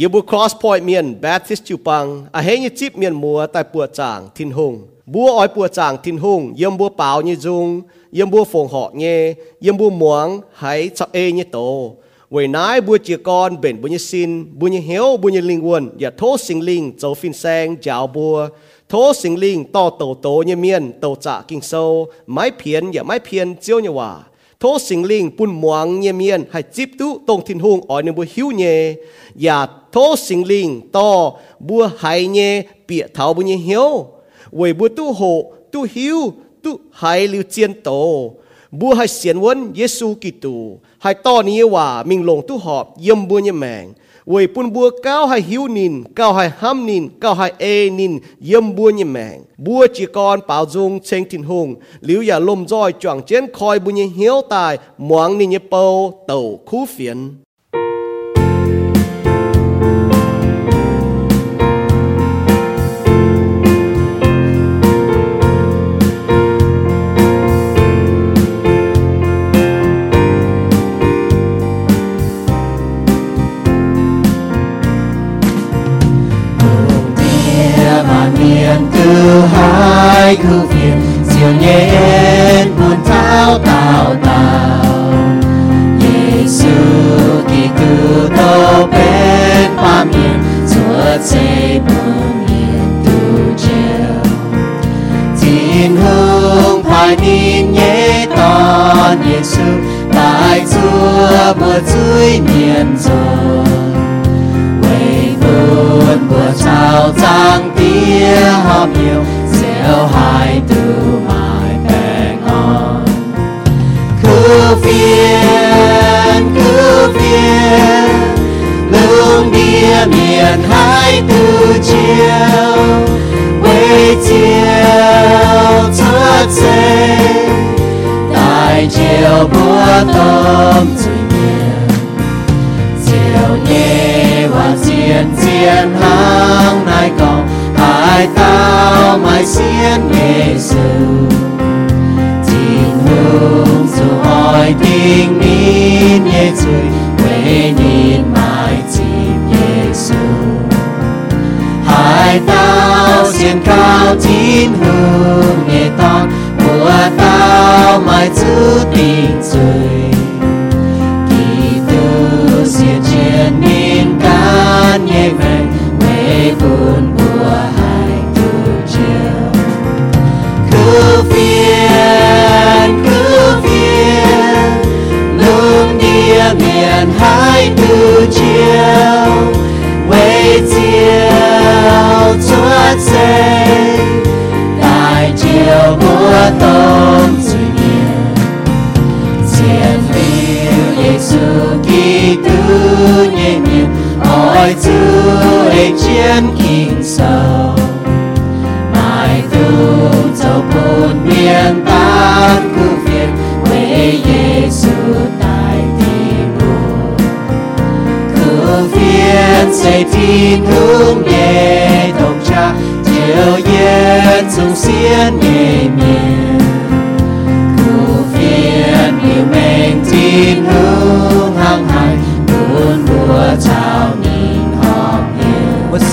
ยิบุ cross point เมียน Baptist จูปังอาเฮยจิบเมียนมัวแต่ปัวจางทินหงบัวอ้อยปัวจางทินหงเยี่ยมบัวเปล่ายี่จุงเยี่ยมบัวฝงเหาะเงเยี่ยมบัวหมวงไหจับเอยี่โตไว้นายบัวเจียกรเป็นบุญยสินบุญยเหียวบุญยลิงวนอย่าโทษสิงลิงโจฟินแซงจาวบัวโทษสิงลิงต่อโตโตเนี่ยเมียนโตจ่ากิงโซไม้เพียนอย่าไม้เพียนเจียวเนี่ยว่า thố sinh linh bún muang nhẹ miên hay chip tu tông thiên hung ở nơi bùa hiu nhẹ ya thố sinh linh to bùa hay nhẹ bịa thảo bùa nhẹ hiếu为bùa tu hộ tu hiu tu hay liu chiên tổ bùa hay xiên vấn Giêsu Kitô hay to níว่าmình lồng tu họp yếm bùa nhẹ mèng 为ปุ่นบัวก้าวให้หิวนินก้าวให้ห้ำนินก้าวให้เอนินเยี่ยมบัวยิ่มแมงบัวจีกรเป่าจงเชงทินหงหลิวอย่าลมจ้อยจ่วงเจนคอยบุญยิ่งเหี้ยวตายหมวงนินยเปาเต่าคู่เฟียน hai cứ phiền siêu nhiên buồn thao tạo tạo Giêsu kỳ cứ tô bên ba miền chúa xây buồn miền tu treo. Tin hương phải tin nhé ton Giêsu tại chúa bùa dưới miền rồi buồn bùa trao trang tia hòm nhiều gieo hai từ mãi bè ngon cứ phiền cứ phiền lương bia miền hai từ chiều quê chiều xuất dây tại chiều búa tôm rồi miền chiều nhẹ và chiên chiên hang nai cầu tại tao, mai xiên nghề sự tin hương dù hỏi tình nín nhẹ chửi quê nhìn mai tìm nhẹ sự hai tao xiên cao tin hương Chúa ấy chiến kinh sầu. Mai tu châu buồn miền tan cứ phiền quê Giêsu tại tim buồn cứ phiền xây tin hướng nhẹ đồng cha chiều yên sông xiên nhẹ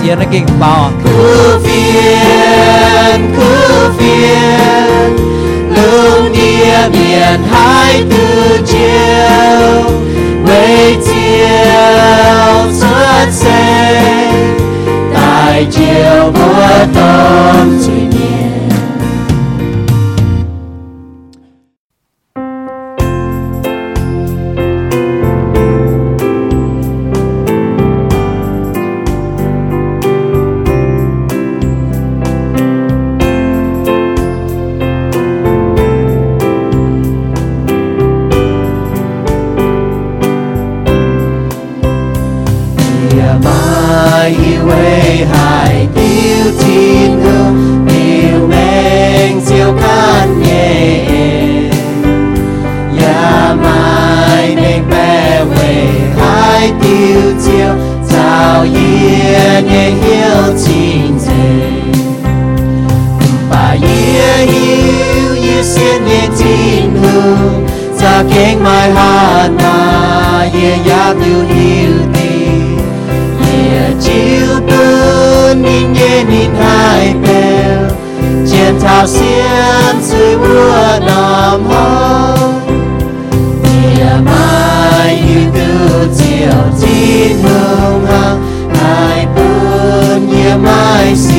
ienekin bao cứu viện cứu viện lương địa biển hai từ chiều, mây chiều rất xe tại chiều mưa tối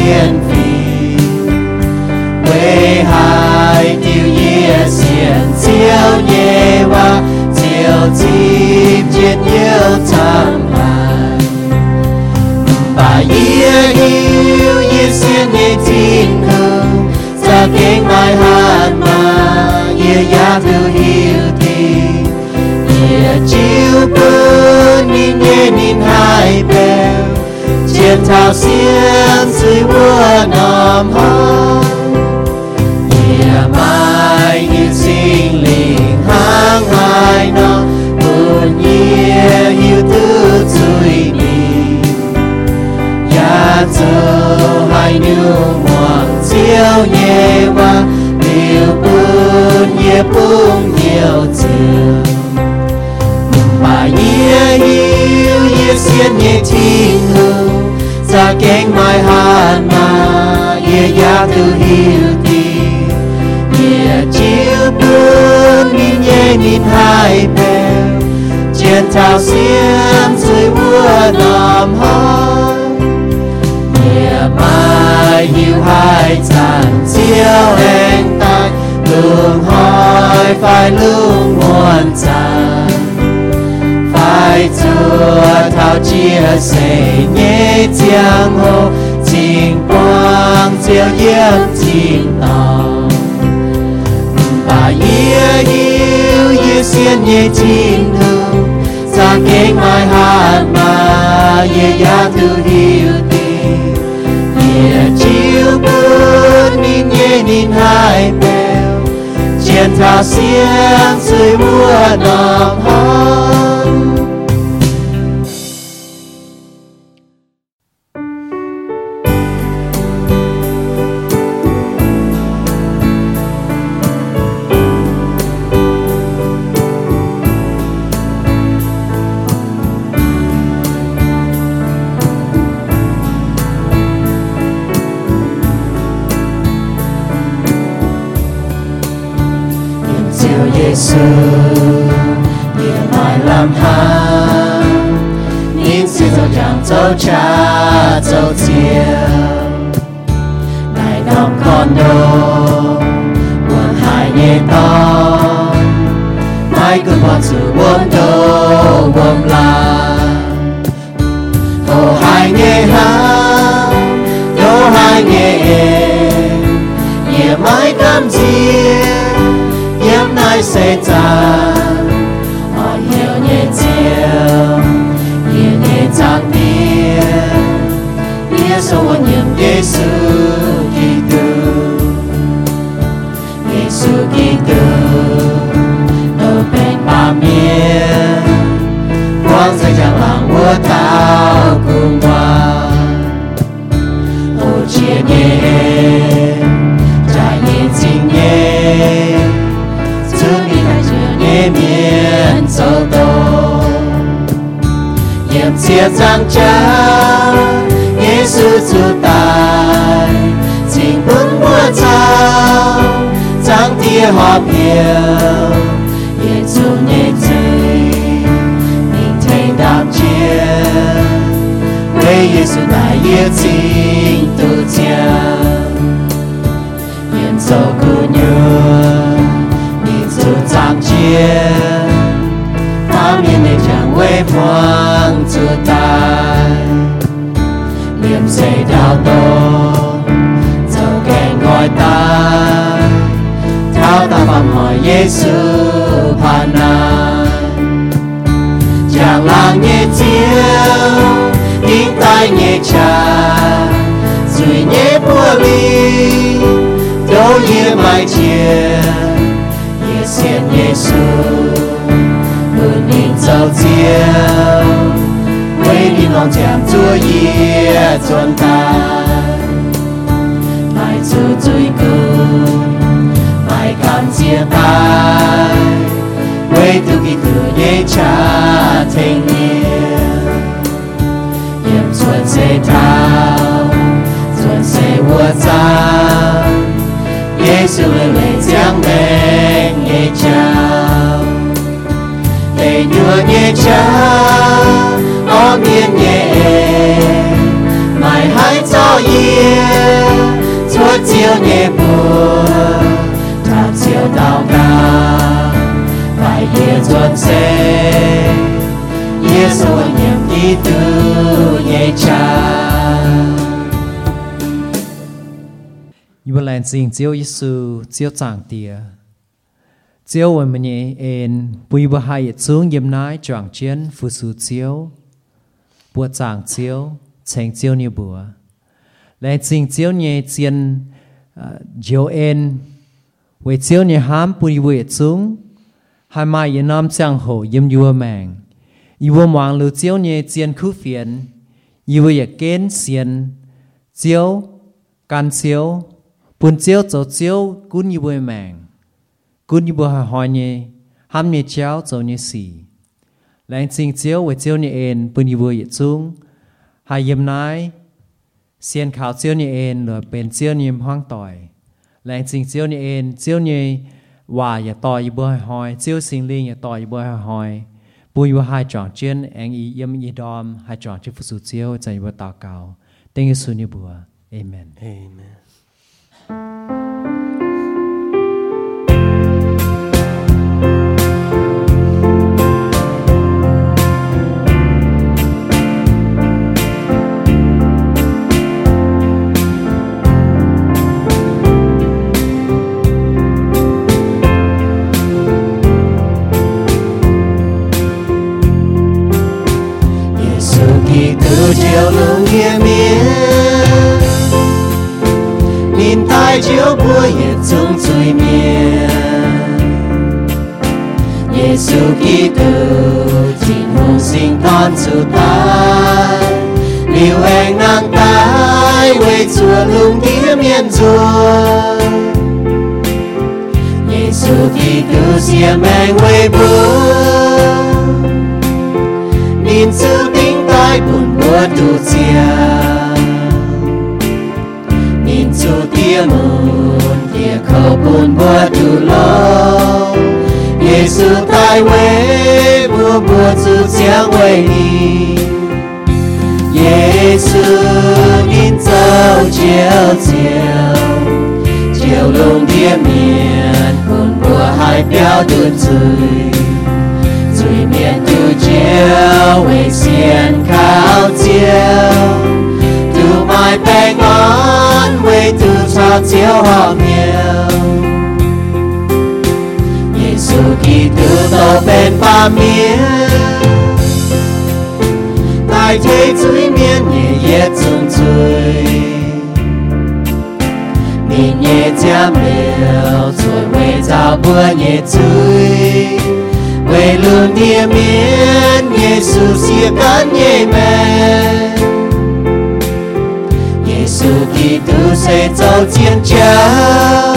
mai Quê hai tiêu nhẹ xiên tiêu nhẹ hoa tiêu chim chết nhiều trăm bài Bà yê yêu yê xiên nhẹ tin hương Ra kinh mai hát mà yê ya thư hiu tin chiều bươn nín nhẹ nín hai bèo Chiến thảo xiên dưới mưa nằm hông. Mai như sinh linh hang hai nó Buồn nhẹ hiu tư dưới đi Ya thơ hai nữ ngoan chiều nhẹ qua Điều buồn nhẹ bung nhiều chiều Bà nhẹ hiu nhẹ xiên nhẹ thiên hương. Ra kênh mai hát mà nhẹ ya tư hiu đi Nhẹ chiều buồn nín nhẹ nín hai bèo trên thảo xiêm dưới mưa nằm hông Nhẹ mai hiu hai chàng chiếu anh tay Đường hỏi phải lưu nguồn chàng phải chúa thao chia sẻ nhé giang hồ chính quang chiếu yếm chính tòng bà yê hiu yê xiên nhé chính hương ra kênh mai hát mà yê ya thư hiu tình yê chiếu bướt nín nhé nín hai bèo chiến thảo xiên dưới mưa nằm hông niềm dấu chiều ngài đóng con đồ buồn hại nhẹ to mai cứ bọn sự buồn đồ buồn là đồ hai nhẹ hàng đồ hai nhẹ nhẹ mãi cảm chia yếm nay sẽ tàn họ hiểu nhẹ chiều nhẹ nhẹ chẳng nhẹ sâu quân nhiệm Giêsu Kitô Giêsu Kitô ở bên ba miền quang sẽ chẳng lặng của tao cùng qua ô chia nhẹ trải nhẹ chính nhẹ thương đi tại chưa nhẹ miền sâu tô nhiệm chia giang cha Giêsu chủ tài chính bưng mưa trao giang tia hoa piêu Giêsu nhẹ chơi mình thấy đam chia quê Giêsu đại yêu chính tu chiang nhiệm sâu cứ nhớ nhìn sự giang chia phá miền này chẳng quê hoang chủ tài liềm xây đào tôn dầu kèn gọi ta thao ta phạm hỏi Giêsu phàn nàn chàng làng nhẹ chiếu tiếng tai nhẹ trà rồi nhẹ bùa ly đâu nhẹ mai chia nhẹ xiên Giêsu mượn nhìn dấu chiếu quê đi non chạm chúa yê chuan ta mai chúa chui cùng mai cảm chia tay quê tu kỳ cửa nhé cha thanh niên yếm chuan sẽ thao chuan sẽ vua cha Giêsu lệ giang men nhẹ hãy cho nhẹ buồn thả nhẹ yêu xin chiếu Giêsu chiếu chẳng tia chiếu với mình en bùi bờ hai xuống yếm nái choàng chiến phụ sự chiếu bùa chàng chiếu chèn à, chiếu như bùa. Lên xin chiếu như chiên chiếu en với chiếu như hám bùi vệ chúng hai mai yên nam chàng hồ yếm yua màng. Yêu mạng lưu chiếu như chiên khu phiền yêu yết kén xiên, chiếu, can chiếu, bùn chiếu cho chiếu cún như bơi màng. Cún như bơi hỏi nhé ham nhé chéo cho nhé xì. แลงสิงเจียวไว้เจียวนี่เองปืนยีเวอยจุงหายเยี่ยมนายเสียนขาวเจียวนี่เองหรือเป็นเจียวนี่ห้องต่อยแรงสิงเจียวนี่เองเจียวนี่ว่าอย่าต่อยเบื่อหอยเจียวสิงลิงอย่าต่อยเบื่อหอยปุยว่าหายจองเจียนแองอีเยี่ยมอีดอมหายจองชิฟุสุเจียวใจว่าตาเก่าเต็งยิสุนิบัวเอเมนเอเมน Nhìn tai chiếu bùa hiện chung chui miên. Giêsu Kitô chính hùng sinh con sự tai Liu anh năng tai quay chùa lung nghĩa miên chùa Giêsu Kitô xiêm anh quay bùa nhìn sự tính tai, buồn bùa đủ chia. nhìn su tia mùn tia khâu buồn bùa đủ lo Giêsu tai quê bùa bùa su chiang quê đi Giêsu nhìn dâu chiều chiều chiều lung tia miền buồn bùa hai béo tuôn rơi dưới miền từ sao chiều họ tô bên ba miền tại thế dưới miên nhẹ nhẹ chung chui nhìn nhẹ cha miều rồi về giao bữa nhẹ chui lưu luôn miên nhẹ Giêsu xia cán nhẹ mẹ Giêsu Kitô sẽ châu chiến trao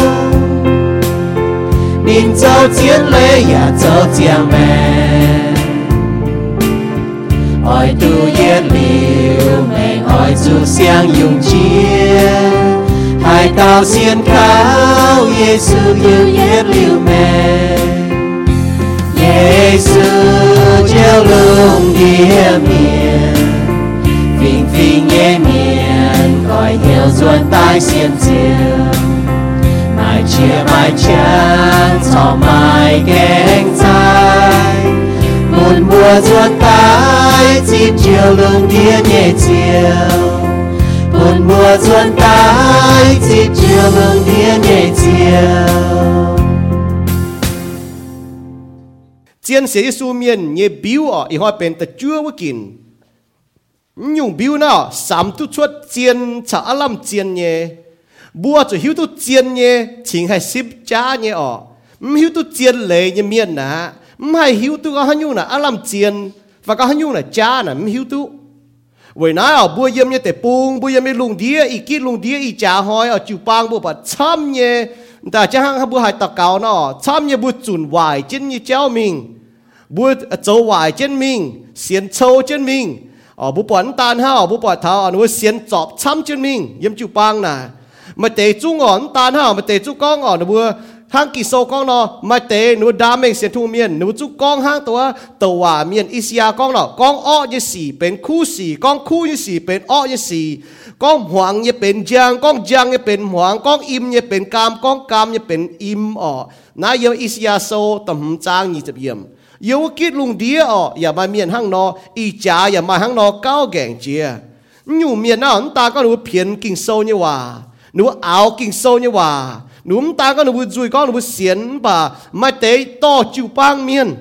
nhìn châu chiến lễ ya châu chiang mẹ. Hỏi tu yết liu mẹ hỏi chu xiang dùng chia. Hai tao xiên khao Giêsu yêu yết liu mẹ. Giêsu treo lung địa miền phình gọi hiệu ruột tai xiên chiều mai chia, mai chán cho mai keng dài một mùa ruột tai, chim chiều lung địa nhẹ chiều. Một mùa ruột tai, chim chiều lung địa nhẹ chiều. Chiên sẽ su miên nhẹ biu ở, ý hoa bên ta chưa có kín nhung biu na sắm tu chuột chiên chả làm chiên nhé bùa cho hiu tu chiên nhé chính hay ship cha nhé ở hiu tu chiên lệ nhẹ miên nà hay hiu tu có hắn nhung nà làm chiên và có hắn nhung nà cha nà hiu tu. Vậy nào bùa yếm nhé tệ bung bùa yếm nhẹ lùng đĩa ý kít lùng đĩa ý cha hoi ở chịu bang bua bát chăm nhẹ ta chẳng hang bùa hai tạc cao nọ chăm nhé bùa chuẩn vải chân như chéo mình bùa châu vải chân mình xiên châu chân mình ở bố bọn tan ha ở bố bọn thao ở nuôi xiên chọp chăm chân mình yếm chịu bang nà mà tế chú ngọn tan ha mà tế chú con ở nuôi ห้างกิโซก้องนอมาเตะหนูดามเองเสียทูเมียนหนูจุก้องห้างตัวตัวเมียนอิสยาก้องนอก้องอ้อยี่สี่เป็นคู่สี่ก้องคู่ยี่สี่เป็นอ้อยี่สี่ก้องหวงยี่เป็นจางก้องจางยี่เป็นหวงก้องอิมยี่เป็นกามก้องกามยี่เป็นอิมอ่อนายเยอิสยาโซตำจางยี่จะเยี่ยม yêu kết lùng đĩa ở ya mà miền hang nó y trả ya mà hang nó cao gẹn chia nhu miền nó ta có nụ phiền kinh sâu như hòa. Nụ áo kinh sâu như hòa. Nụ ta có nụ dùi có nụ xiên bà. Mà tế to chịu bang miền.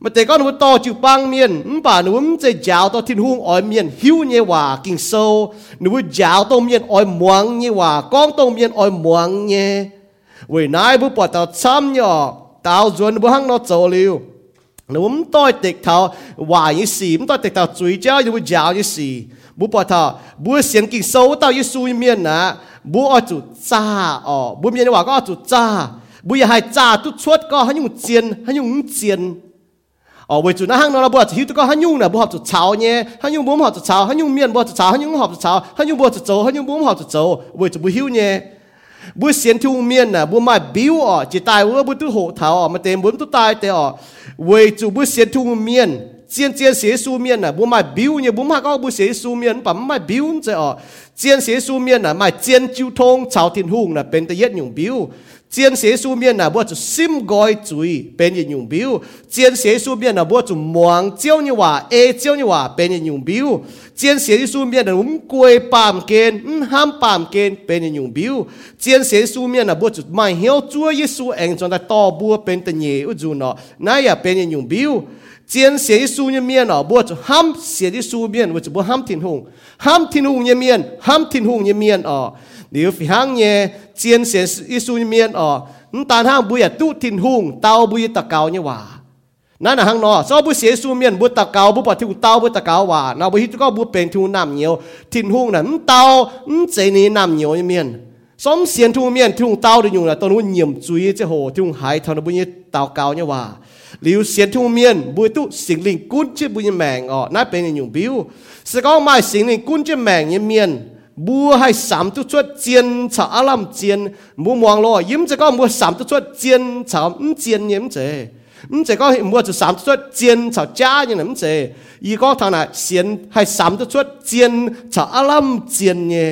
Mà tế có nụ to chịu bang miền. Bà, nụ sẽ giáo to thiên hung ở miền hiu như hòa kinh sâu. Nụ giáo to miền ở muang như hòa con to miền ở muang như vì nãy bố bỏ tao chăm nhỏ tao dùn bố hăng nó trâu liu. 你唔多直頭話一事，唔多直頭嘴角就會嚼一事，唔怕頭，唔先見收到一書面啊，唔愛做渣哦，唔面話個做渣，唔要係渣都出個，佢用尖，佢用唔尖。哦，為做那行啦，不學就都個佢用啦，不學就炒呢，佢用唔學就炒，佢用面不學就炒，佢用學就炒，佢用不學就做，佢用唔學就做，為做唔曉呢。bu xiên thu miên à bu mai biu ở, chỉ tai vừa bu tu hộ thảo mà tem bu tu tai te ở. Về chủ bu xiên thu miên chiên chiên xế miên à bu mai biu như bu mai có bu xế su miên, bấm mai biu thế ở. Chiên xế miên à mai chiên chiu thông, chào thiên hùng là bên tây yết nhung biu chiến sĩ su miên là bữa chú sim gói chuối bên như nhung biểu chiến sĩ su miên là bữa chú muang chiếu như hòa e eh chiêu như hòa bên như nhung biểu chiến sĩ su miên là um quê pam kên ham pam kên bên như nhung biểu chiến sĩ su miên là bữa chú mai hiếu chúa giêsu anh cho ta to bua bên tên nhẹ u chú nọ. Nãy à bên như nhung biểu chiến sĩ su như miên nó bữa chú ham sĩ su miên bữa chú bữa ham thiên hùng. Ham thiên hùng như miên ham thiên hùng như miên ờ nếu phi hang nhẹ chiến sẽ isu miên ở. Tan hang bùi à, tu tin hung tao bùi tạc cao như hòa. Nãy hang miên tạc tạc hòa. Nam tin nam như miên. Miên là tôi hải như hòa. Miên tu linh cún mèng ở. Nãy linh cún mèng như miên. ให้สามตุชวดเจียนชาอารมเจียนมัวมองโลยิ้มจะก็มัวสามตุชวดเจียนชาอืมเจียนยิ้มเจอืมจะก็มัวจะสามตุชวดเจียนชาจ้าอย่างนั้นเจอีก็ทางไหนเสียนให้สามตุชวดเจียนชาอารมเจียนเนี่ย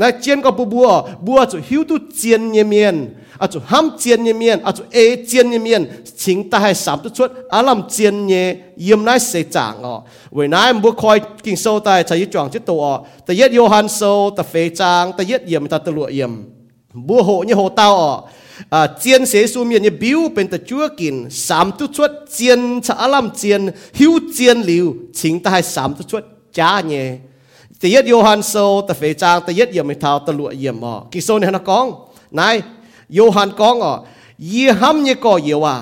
na chien ko bu bua. Bua chu hiu tu chien nye mien. A chu ham chien nye mien. A chu e chien nye mien. Chính ta hay sám tu chuột a làm chien nye yếm nai se chang o we nai bu khoi kinh sâu tai chai chuang chit to o. Ta yết johan sâu ta phê chang, ta yết yếm ta tu lụa yếm bua hộ như hộ tao o. À chien sẽ su miền như biểu bên ta chúa kín sám tu chuột chien, cha a làm chien, hiu chien liu. Chính ta hay sám tu chuột cha nhé ตายใช้ยี่จวงจิตตัวแต่ยัดโยฮันโซแต่เฟจางแต่ยัดเยี่ยมแต่ตะลุเยี่ยมบัวโหเนี่ยโหเต้าอ๋ออ่าเจียนเสสูเมียนเนี่ยบิวเป็นตะจัวกินสามตุชวดเจียนชะอารมเจียนหิวเจียนหลิวชิงตาให้สามตุชวดจ้าเนี่ย tì yết Johan sâu ta phê trang ta yết yếm mi thao ta lụa yếm ọ kỳ sâu này nó con này Johan con ọ yi ham như có yếu à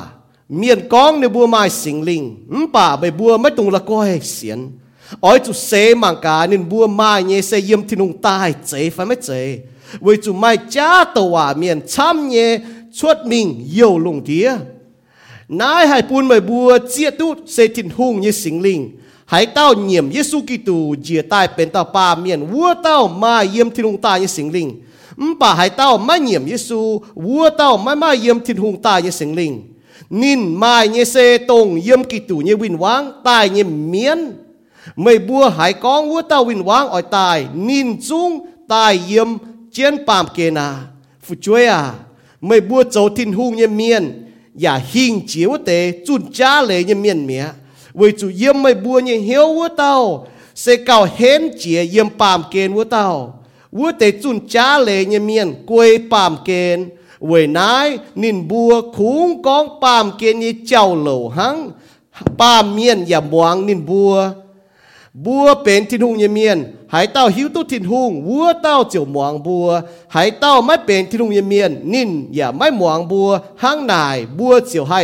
miền con nếu bùa mai sinh linh ừm bà bề bùa mấy tung là coi xiên ôi chú xe mang cả nên bùa mai nhé xe yếm thì nung tai chế phải mấy chế với chú mai cha tàu à miền chăm nhé chuột mình yêu lùng tía nãy hai bùn mày bùa chia tút xe thịnh hung như sinh linh ให้เต้าเ ยี่ยมเยซูกิตูเจียตายเป็นเต้าป่าเมียนวัวเต้ามาเยี่ยมที่ลุงตายยสิงลิงมป่าให้เต้าไม่เยี่ยมเยซูวัวเต้าไม่มาเยี่ยมที่ลุงตายยสิงลิงนินมาเยเซตงเยี่ยมกิตูเย วจูเ没不念晓我到，谁搞很解也办给我到，我得准家来ยววัว。เต่าเสกเอาเห็นจี๋เยี่ยมปามเกนวัวเต่าวัวแต่จุนจ้าเลยเมียนกวยปามเกนเวยนินบัวคุงกองปามเกนีเจ้าเหล่าหังปามเมียนอย่ามวางนินบัว บัวเป็นทินหุงเยเมียน หายเต้าหิวตุทินหุงวัวเต้าเจียวหมวงบัว หายเต้าไม่เป็นทินหุงเยเมียน นินอย่าไม่หมวงบัวหังนาย บัวเจียวให้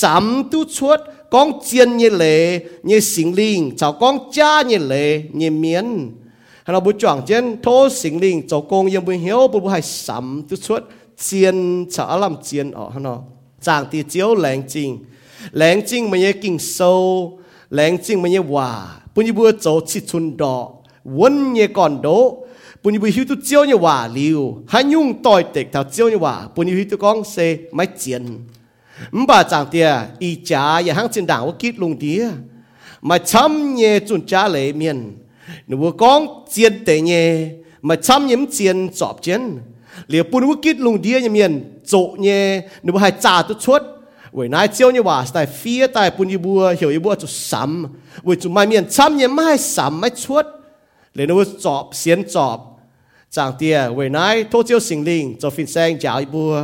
สำตุชด con chiên như lệ, như sinh linh. Cháu con cha như lệ, như miến. Hay là bố chọn trên, thô sinh linh. Cháu con yên bố hiếu, bố bố hay sắm tức suốt. Chiên cháu làm chiên ở nó chàng thì chiếu lãng trình lãng trình mà như kinh sâu. Lãng trình mà như hòa. Bố như bố cháu chỉ chun đỏ. Vốn như còn đỗ bố như bố hiếu tức chiếu như hòa liều hay nhung tòi tịch thảo chiếu như hòa. Bố như hiếu tức con xe máy chiên mà chẳng tia, y cha ya hang trên đảo kít lùng tia. Mà chăm nhẹ chun cha lệ miền. Nụ nếu con chiến tệ nhẹ mà chăm nhiễm chiến chọp chiến liệu bún vũ kít lùng tia nhẹ miền chỗ nhẹ nụ nếu hai cha tu chuốt. Vậy nãy chiều như bà, tại phía tại bún y bùa hiểu y bùa chú sắm. Vậy chú mai miền, chăm nhẹ mai sắm, mai chuốt. Nụ nếu chọp chiến chọp. างเตียเวนายโทเจียวสิงลิงจะฟินแซงจ่ายบัว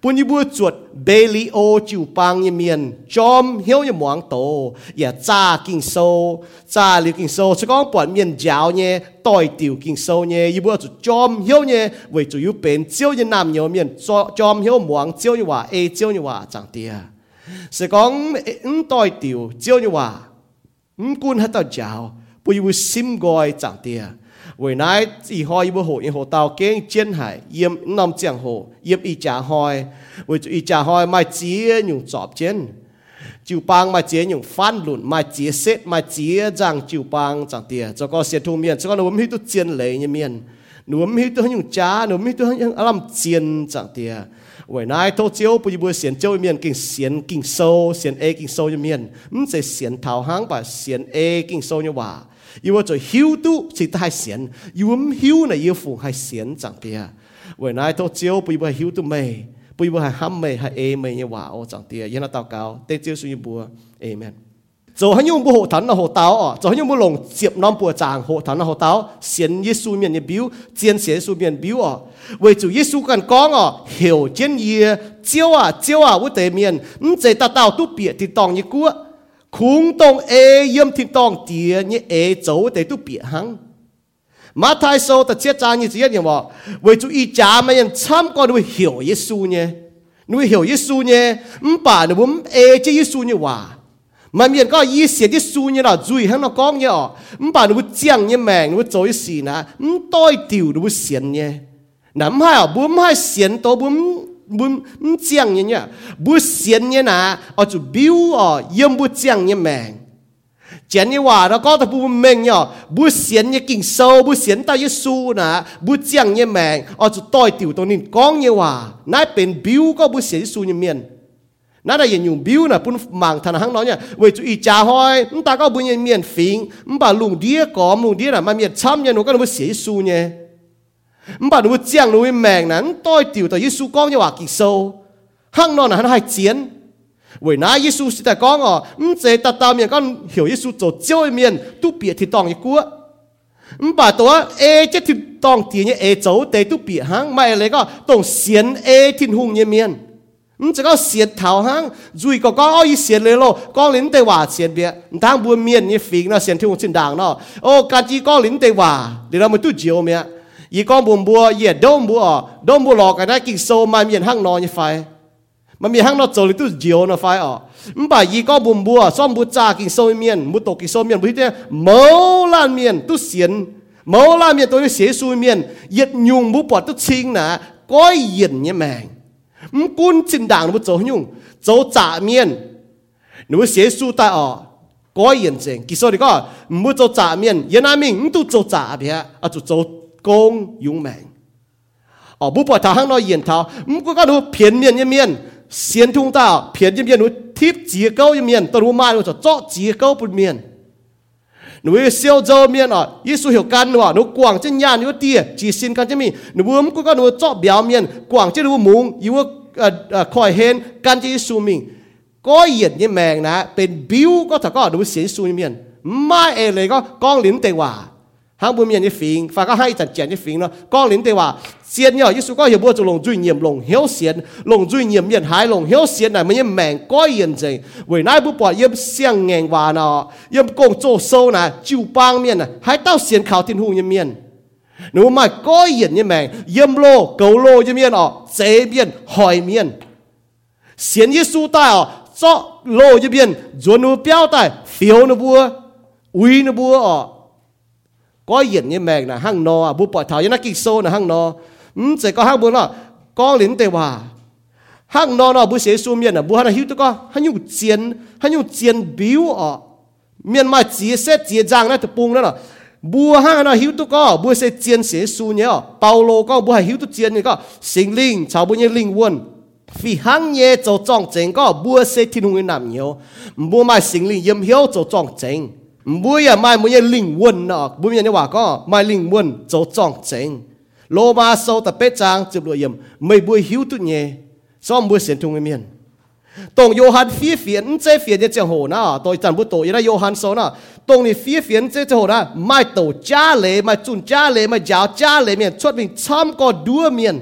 ปุ่นยบัวจวดเบลิโอจิวปังยเมียนจอมเฮียวยมวงโตอย่าจ้ากิงโซจ้าลิวกิงโซสกองปวดเมียนยาวเนี่ยต่อยติวกิงโซเนี่ยยบัวจุดจอมเฮียวเนี่ยเวจุยูเป็นเจียวยนามเยเมียนจอมเฮียวหมวงเจียวยว่าเอเจียวยว่าจางเตียสกองอึ้งต่อยติวเจียวยว่าอึ้งกุนฮัตเจ้าปุ่ยบัวซิมกอยจางเตีย 为乃以后要好，以后到经真系验谂正好，验一家开，为一家开买接用作真。就帮买接用翻轮，买接 set 买接张就帮长啲，这个写图面，这个我们都建嚟一面，我们都用家，我们都用阿谂建长啲。为乃多招不不先招一面，经先经收先 A 经收一面，唔是先投行把先 A 经收一话， 因为做晓都是太先，因为唔晓呢要付系先涨啲，为乃多招不不晓都未，不不系冚未系 A 未嘅话我涨啲，然后祷告，得招算一步，Amen。做很用不好谈那好刀哦，做很用不拢接南不长好谈那好刀，先耶稣面的表，见耶稣面表哦，为主耶稣กัน讲哦，hiểu chân ye 招啊招啊，我哋面唔只达到都别啲当一个， khung tông e yếm thiên tông tìa như e dấu để tu biệt hăng. Mà thái sâu ta chết cha như thế nhỉ mà với chú ý cha mà nhân chăm con nuôi hiểu Giêsu nhé. Nuôi hiểu Giêsu nhé, ừm, bà nó e ê chứ Giêsu như hòa. Mà miền có ý xịt Giêsu như là duy hắn nó con nhé ừm, bà nó muốn chăng như mèn nó muốn dối xì nà. Ừm, tôi tiểu nó muốn xiên nhé. Nắm hai ở bốn hai xiên tố bốn 不不讲人呀，不闲人呐，哦就表哦，也不讲人命。讲你话了，搞得不明哟，不闲也经受，不闲到耶稣呐，不讲人命，哦就代掉到你讲你话，那边表ก็不闲耶稣人面。那那人用表呢，不忙谈行了呢，为主一家开，你大家不人面平，你把弄爹讲弄爹了，慢慢参人，我跟你们写书呢。าบุ้มแมงเนี่ยบุ้เสียนเนี่ยกิ่งโซบุ้เสียนตายสูนะบุ้เจียงเนี่ยแมงเอาจุต้อยติวตัวนี้ก้องเนี่ยว่านั่นเป็นบิวก็บุ้เสียนสูเนี่ยเมียน nãy là dùng biểu là bún màng thằng hăng nói nha vì chú ý trả hỏi chúng ta có bún miền phình chúng ta lùng đĩa có lùng đĩa là mà miền chăm nha nó có nó sẽ su nha chúng ta nó giang nó mèng nè tôi tiểu tới Giêsu con như hòa kỳ sâu hăng nó là hắn hai chiến vì nãy Giêsu sẽ con à chúng ta ta ta miền con hiểu Giêsu tổ chơi miền tu biệt thì tòng như cua chúng ta tổ ê chết thì tòng tiền như ê dấu tê tu biệt hăng mà lại có tổng xiên ê thiên hùng như miền 唔这个舌头哈，注意个讲 ยีก้อบุมบัวเหยียดดมบัวดมบัวหลอกกันได้กิ่งโซมามีห้างนอนยี่ไฟมันมีห้างนอนโจลิตุเจียวนะไฟอ๋อมันบ่ายีก้อบุมบัวซ่อมบุจากิ่งโซเมียนมุตโตกิ่งโซเมียนบุที่เนี่ยเมาลานเมียนตุเสียนเมาลานเมียนตัวนี้เสียซูเมียนเหยียดยุงบุปอดตุชิงนะก้อยเหยียดเนี่ยแมงมันกุนจินด่างบุโจยุงโจจ่าเมียนหนูเสียซูตาอ๋อก้อยเหยียดเจงกิ่งโซดีก็มุโจจ่าเมียนยันนามิงตุโจจ่าเบียอ่ะจุโจ ะมีหนูบุ้มก็ก็หนูจอบเบียวเมียนกวางเจนูมุงอยู่ว่าเอ่อคอยเห็นกันจะยิสุมิงก็เหยียดยี่แมงนะเป็นบิวก็ถ้าก็หนูเสียสุเมียนไม่เอเลยก็กองลิ้นเตว่า行 hang bùm như phình và các hai trận chiến như phình đó, có lính tây hòa xiên nhau Giêsu có hiểu bao giờ lòng duy nhiệm lòng hiếu xiên lòng duy nhiệm miền hai lòng hiếu xiên này mới mèn có yên gì vì nay bố bỏ yếm xiang ngang hòa nó yếm công chỗ sâu này chịu băng miền này. Hai tao xiên khảo thiên hùng như miền nếu mà có yên như mèn yếm lô cầu lô như miền ọ dễ miền hỏi miền xiên Giêsu ta ọ cho lô như miền rồi nó béo ta phiếu nó bua uy nó bua ọ có hiện như mẹ là hăng no à bu bỏ thảo như nó kinh sô là hăng no ừm, sẽ có hăng bu nó có lính tế hòa hăng no nó bu sẽ xuống miền là bu hắn hiu tôi có hắn nhung chiến hắn nhung chiến biếu ở miền mà chia sẻ chia giang nó thì bung đó là bùa hang nó hiu tôi có bùa sẽ chiến sẽ xuống nhớ paulo có bùa hiu tôi chiến có sinh linh chào bùa như linh quân vì hăng nhẹ cho trọng chính có bùa sẽ thiên hùng nam nhiều bùa mà sinh linh yếm hiếu cho trọng chính mỗi à mai mỗi nhà linh quân nọ mỗi nhà vậy có? Mai linh quân cháu trọng chén lô ma sâu tập bế trang chụp lụa yếm mấy buổi hiếu tụt nhẹ sau buổi sáng trung miền tổng Johan phía phiến chế phiến chế hồ na tôi chẳng biết tôi là Johan số na tổng này phía phiến chế hồ nà, mai tổ cha lệ mai chun cha lệ mai giáo cha lệ miền xuất mình chăm có đua miền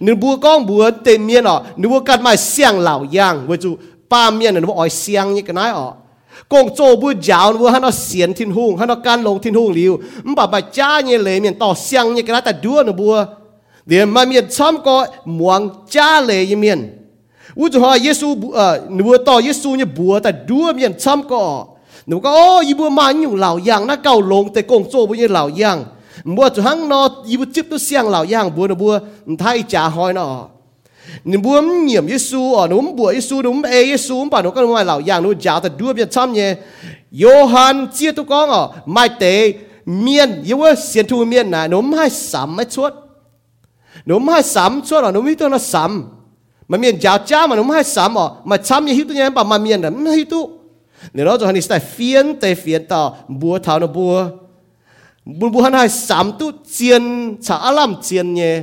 nếu bùa con bùa tên miền nọ, nếu bùa cắt mai xiang lão yang với chú ba miền là nó ỏi xiang như cái này à กงโจบุยาวว่าฮันเอาเสียนทิ้งหุงฮันเอาการลงทิ้งหุงลิวมันบ่บ่จ้าเนี่ยเลยเมียนต่อเสียงเนี่ยกระตัดด้วนบัวเดี๋ยวมาเมียนซ้อมก็หมวงจ้าเลยยเมียนอุจหาเยซูบัวหนูต่อเยซูเนี่ยบัวแต่ด้วนเมียนซ้อมก็หนูก็โอ้ยบัวมาอยู่เหล่าย่างนะเก่าลงแต่กงโจบุยเหล่าย่างบัวจะหังนอยิบจิบตัวเสียงเหล่าย่างบัวนะบัวไทยจ่าหอยนอ buom nhiệm Giêsu ở núm bùa Giêsu núm e Giêsu bà nó cái ngoài lão giang nó giả thật đua biết chăm nhé. Johan chia tu con ở mai tế, miên yêu ơi, xiên thu miên này, núm hai sắm mấy chuột núm hai sắm chuột ở núm ít nó sắm. Mà miên giả cha mà núm hai sắm ở, mà chăm nhé hiểu tu nhé, bà mà miên là hiểu tu nên nó cho hắn đi phiền tê phiền tao bùa thảo nó bùa. Bùa bùa hai sắm tu chiên, chả làm chiên nhé.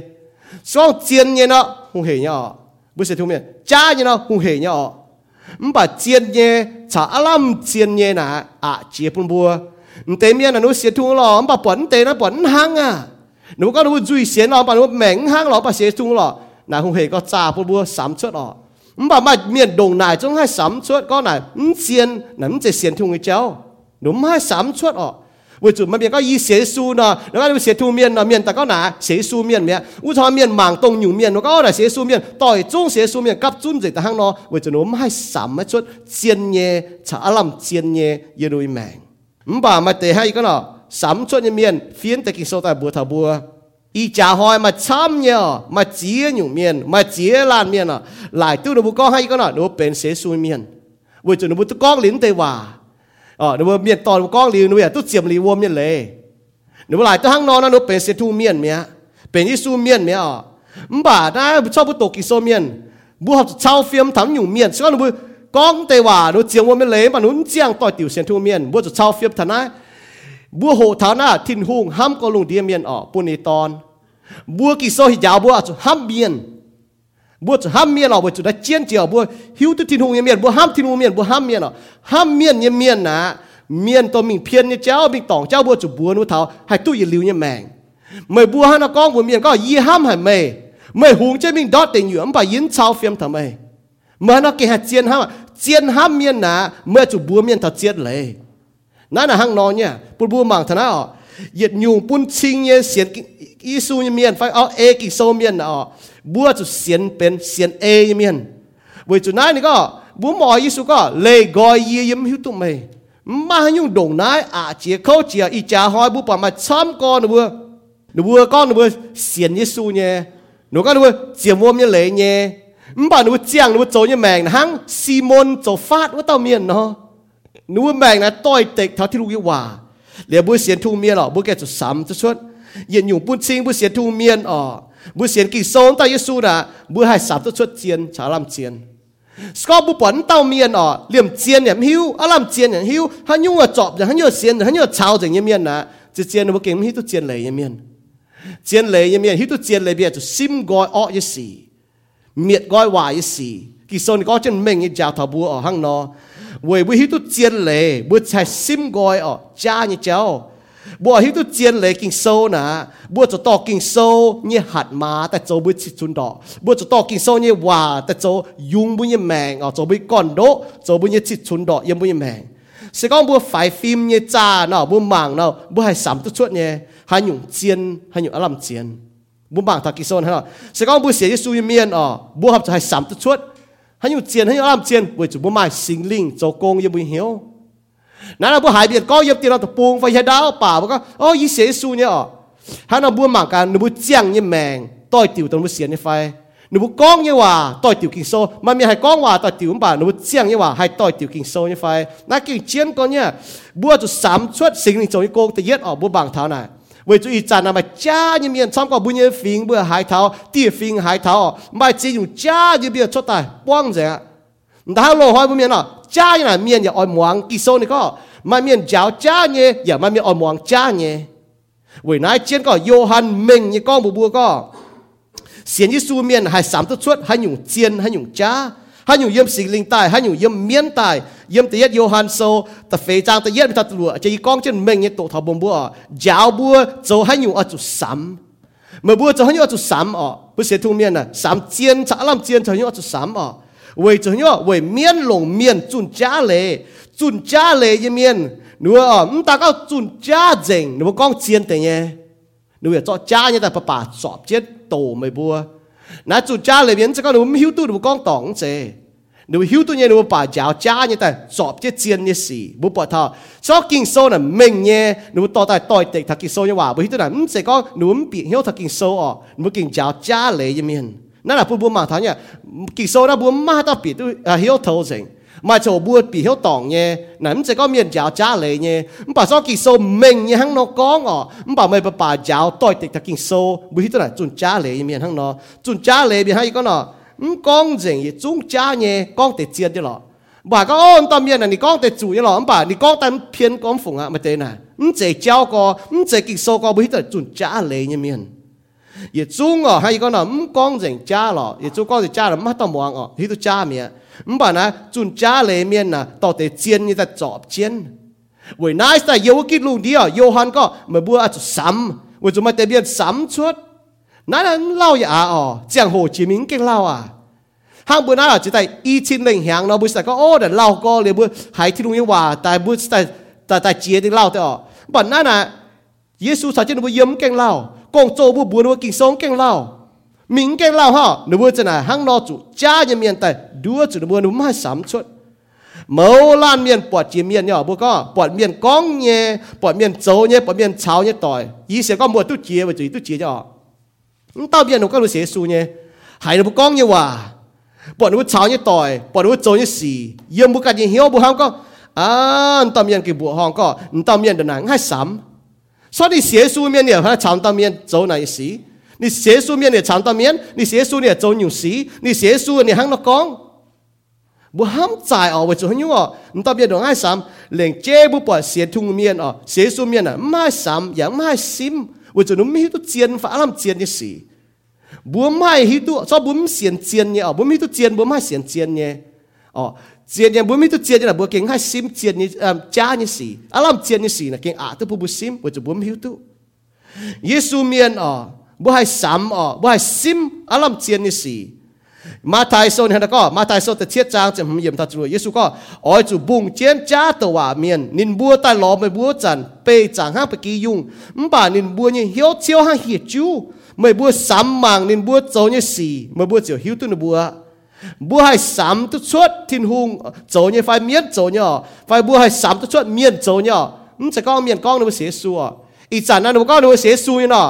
Xong chiên nhé nó hung hề nhỏ. Bữa sẽ thu miệng, cha như nó hung hề nhỏ. Bà chiên nhé chả alam chiên nhé nà. À chia bún bùa. Tế miệng là nó sẽ thu lò bà bẩn tế nó bẩn hăng à. Nó có nó duy xiên lò bà nó mẻng hăng lò, bà sẽ thu lò. Nà hung hề có cha bún bùa, sám chốt lò bà mà miệng đồng này trong hai sám chốt có này chiên nắm chỉ xiên thu người cháu đúng hai sám chốt lò ยจงให้สามชุดก็นายมเสียนนั่นจะเสียนทุ่งเจ้าหนุ่มให้สามชุดอ๋อ为主มันเบียก็ยีเสียสูนะแล้วก็เสียทูเมียนนะเมียนแต่ก็หนาเสียสูเมียนเมียอุทอเมียนหมางตรงอยู่เมียนแล้วก็หนาเสียสูเมียนต่อยจงเสียสูเมียนกับจุนใจแต่ห้างนอ为主หนุ่มให้สามชุดเจียนเย่ชาอลัมเจียนเย่ยรุยแมงมบ่ามาเตะให้ก็เนาะสามชุดเมียนเฟียนแต่กิโซแต่บัวทา ờ nếu miền tòn con liu nuôi tốt xiêm liu miền lệ nếu lại tôi hăng nó nó bên sẽ thu miền mía bên đi su miền mía ờ bà đã cho bút tổ kỳ số miền bút học sau phim thắm nhủ miền chứ còn bút con tây hòa nó chiếm vô miền lệ mà nó chiang tỏi tiểu sen thu miền bút sau phim thắm á bút hồ tháo na thìn hung ham có lùng địa miền ờ ปุ่นตอนบัวกิโซหิยาวบัวห้ามเบียน บัวจะห้ามเมียนออบัวจะได้เจียนเจียวบัวหิวตุทินหุงเมียนบัวห้ามทินหุงเมียนบัวห้ามเมียนออกห้ามเมียนเมียนนะเมียนตัวมิงเพียนเนี่ยเจ้ามิงตองเจ้าบัวจะบัวนู้เท้าให้ตู้ยิลิวเนี่ยแมงเมื่อบัวฮันก้องบัวเมียนก็ยี่ห้ามให้เมย์เมื่อหุงจะมิงดอดเต็งอยู่อันไปยินช้าเฟียมทำไมเมื่อนักเกหเจียนห้ามเจียนห้ามเมียนนะเมื่อจะบัวเมียนถ้าเจียนเลย nãy là hang nọ nhá bùn bùn mảng thằng nào yết nhung bùn chinh nhé xiên ý su như miền phải ở e kí sâu miền nào bùa chủ xiên bên xiên e như miền với chủ nãy này có bùa อีซูเมียนไฟเอาเอกอีโซเมียนอ๋อบัวจุเสียนเป็นเสียนเอเมียนบวยจุนายนี่ก็บัวหมออีซูก็เลยกอยเยี่ยมหิวตุ้มไปมาหยุ่งดงนายอาเจียเขาเจียอีจ่าหอยบุปมาซ้ำก้อนบัวบัวก้อนบัวเสียนยิสูเนี่ยหนูก็ดูเจียมวมเนี่ยเลยเนี่ยมบ่าหนูเจียงหนูโจเนี่ยแมงนะฮังซีมอนโจฟาดว่าเต้าเมียนเนาะหนูแมงนะต้อยเตกเท่าที่รู้ว่าเหลียวบุเสียนทุ่งเมียหรอบุแกจุดสามจุดชด yên nhung bút sinh bút xiên thu miên ở ờ. bút xiên kỳ sôn ta Giêsu đã bút hai sạp xuất chiên chả làm chiên. Có bút bẩn tao miên ở liềm chiên liềm hiu à làm chiên liềm hiu hắn nhung ở chọp rồi hắn nhung ở xiên hắn nhung ở cháo như miên nè. Chỉ chiên nó kiếm hiu tu chiên lấy như miên. Chiên lấy như miên hiu chiên lấy bia tu sim gọi ọ như xì miệt gọi hòa như xì kỳ sôn có chân mình như chào thảo bùa ở hang nó 为不许都接来，不才心该哦，家你教。 บัวฮิตุเจียนเลยกิงโซนะบัวจะตอกิงโซเนี่ยหัดมาแต่โจบุชิจุนดอกบัวจะตอกิงโซเนี่ยว่าแต่โจยุงบุญยแมงอ๋อโจบุก่อนโดโจบุญยชิจุนดอกยังบุญยแมงสกองบัวฝ่ายฟิล์มเนี่ยจ้าเนาะบัวมังเนาะบัวให้สามตัวชดเนี่ยหายุงเจียนหายุงอลัมเจียนบัวมังทากิโซนเนาะสกองบัวเสียยสูยเมียนอ๋อบัวหับจะให้สามตัวชดหายุงเจียนหายุงอลัมเจียนบัวจุบัวมาสิงลิงโจโกงยังบุญเหียว nãy là bu hai biển có yếm tiền là buông phải hết đó bà bu có ô ý sẽ su nhé hắn là bu mà cả nó bu chăng như mèn, tôi tiểu tôi bu xiên như phải nó bu con như hòa, tôi tiểu kinh sâu mà mình hay con hòa, tôi tiểu bà nó bu chăng như hòa, hay tôi tiểu kinh sâu như phải nãy kinh chiến con nhá bu cho sám xuất sinh linh cho cô tự giết ở bu bằng thảo này. Vì chú ý chán là cha như miền trong có bùi nhân phình bữa hai tháo tìa phình hai tháo mà chỉ cha như miền cho tài, quang dễ đã lô hoa bùi miền à cha như là miền nhà oi muang kỳ sâu này có mà miền giáo cha nhé giờ mà miền oi muang cha nhé vì nãy trên có Johan mình như con bù bùa có xin Giêsu miền hai sám tức xuất hai nhung tiền, hai nhung cha hai nhung yếm sinh linh tài hai nhung yếm miên tài yếm tự yết Johan sâu ta phê trang tự yết ta lụa chỉ con trên mình như tổ thọ bùm bùa giáo bùa cho hai nhung ở chỗ sắm mà bùa cho hai nhung ở chỗ sắm ở bữa sẽ thu miền à, sắm tiền, chả làm tiền cho hai nhung ở chỗ sắm ở 为怎样为面龙面准家嘞，准家嘞一面，你话唔大家准家人，你话讲钱定耶，你话做家呢，但爸爸做钱多咪不啊？那准家里面这个你唔晓得，你话讲懂啫。你會曉得嘢，你會把腳加嘢，但作即戰嘅事，冇白頭。所見數呢明嘢，你會多帶代敵，他見數嘅話，冇曉得人唔識講，你唔變曉得見數哦，你會見腳加你一面。 อ为จะให้หยุ่ง为เมียนหลงเมียนจุนจ้าเลยจุนจ้าเลยยี่เมียนหนูอ๋อมตาก็จุนจ้าเจงหนูกองเจียนแต่เนี่ยหนูอยากจะจ้าเนี่ยแต่ป่าป่าสอบเจ็ดโตไม่บัว nãy chủ cha lại biến cho con đúng hiếu tu được con tỏng chế nếu hiếu tu như nếu bà giáo cha như thế chọp chết chiên như xì bố bỏ thọ cho kinh sâu là mình nhé nếu tỏ tại tỏi tịch thật kinh sâu như hòa bố hiếu tu là sẽ có nếu bị hiếu thật kinh sâu ở nếu kinh giáo cha lấy như miền nãy là bố bố mà thằng nhá kinh sâu đó bố mà tao bị tu hiếu thâu rình mà chỗ bùa bị hiếu tỏng nhé nè mình sẽ có miền giáo cha lệ nhé mình bảo sao kỳ sâu mình nhé hăng nó có ngọ mình bảo mày bà giáo tôi tịch thật kinh sâu bùi hiếu là chun cha lệ miền hăng nó chun cha lệ bị hay có nó mình con rình gì chung cha nhé con tịch chiên chứ lọ bà có ôn tâm miền này con tịch chủ như lọ mình bảo ni con tâm phiên con phụng à mà thế này mình sẽ giáo có mình sẽ kinh sâu có bùi hiếu là chun 耶稣哦，还有个呢，唔讲成家咯，耶稣讲是家人，乜都冇哦，佢都家面，唔把呢，从家里面呢，到底煎呢在作煎，为那是有记录的哦，约翰个咪不啊就三，为做乜这边三出，那人老也哦，江 hồ chí minh 嘅老啊。hàng bữa nay là chỉ tại y chín linh hàng nó bữa có ô để lao co liền bữa hãy thiên lung hòa tại bữa tại tại tại chia thì lao thế ọ bản nay là Giêsu sao chứ nó bữa yếm keng lao con trâu bu nó kinh sống keng lao mình keng lao ha nó vừa chân này, hang nó chủ, cha nhà miền tây đưa chủ nó vừa nó hai sắm chuột. Mẫu lan miền bọt chỉ miền nhỏ bu có bọt miền con nhé bọt miền trâu nhé bọt miền cháo nhé, tỏi. Ý sẽ có một tu chia và chỉ tu chia cho tao miền nó có lúc sẽ su nhé. Hãy nó bu con nhé hòa à. bọn nó cháo nhé, tỏi, bọn nó trâu nhé, xì. Yếm bu cả nhé hiếu bu ham có. À tao miền cái bộ hòn có tao miền đàn hàng hai sắm. 所以你学术面的和长道面走哪一时？你学术面的长道面，你学术的走牛时，你学术你喊我讲，不喊在哦，我做牛哦，你特别懂爱什？连这不把学术面哦，学术面啊，卖什也卖心，我做侬咪都见法 làm 见的事，不卖许多，所以不显见呢哦，不咪都见，不卖显见呢哦。chiên nhà bố mi tu chiên nhà bố kinh hai sim chiên ni à, cha ni si làm chiên như si na kinh à, tôi bu bu sim bu tu bum hiu tu Yesu mien o bu hai sam o bu hai sim làm chiên như si ma thai so ni ko ma thai so ta chiết chang chỉ hum yem thật rồi, Yesu có oi chu bùng chiên cha to wa à, mien nin bua ta lo me bua chan pe chang hang pe ki yung ba nin bua như hiu chiao hang hiệt chu mày bua sam mang nin bua chou như si mày bua chiao hiu tu ni bua บ่านินบัวเนี่ยเหี่ยวเชี่ยวห้างเหียจูไม่บัวสามมังนินบัวโจเนี่ยสี่ไม่บัวเจียวหิวตุนบัวบัวให้สามตุชดทินหุงโจเนี่ยไฟเมียนโจเนี่ยไฟบัวให้สามตุชดเมียนโจเนี่ยมันจะก้องเมียนก้องนึกว่าเสียสัวอีจันนั้นนึกว่าก้องนึกว่าเสียสัวเนาะ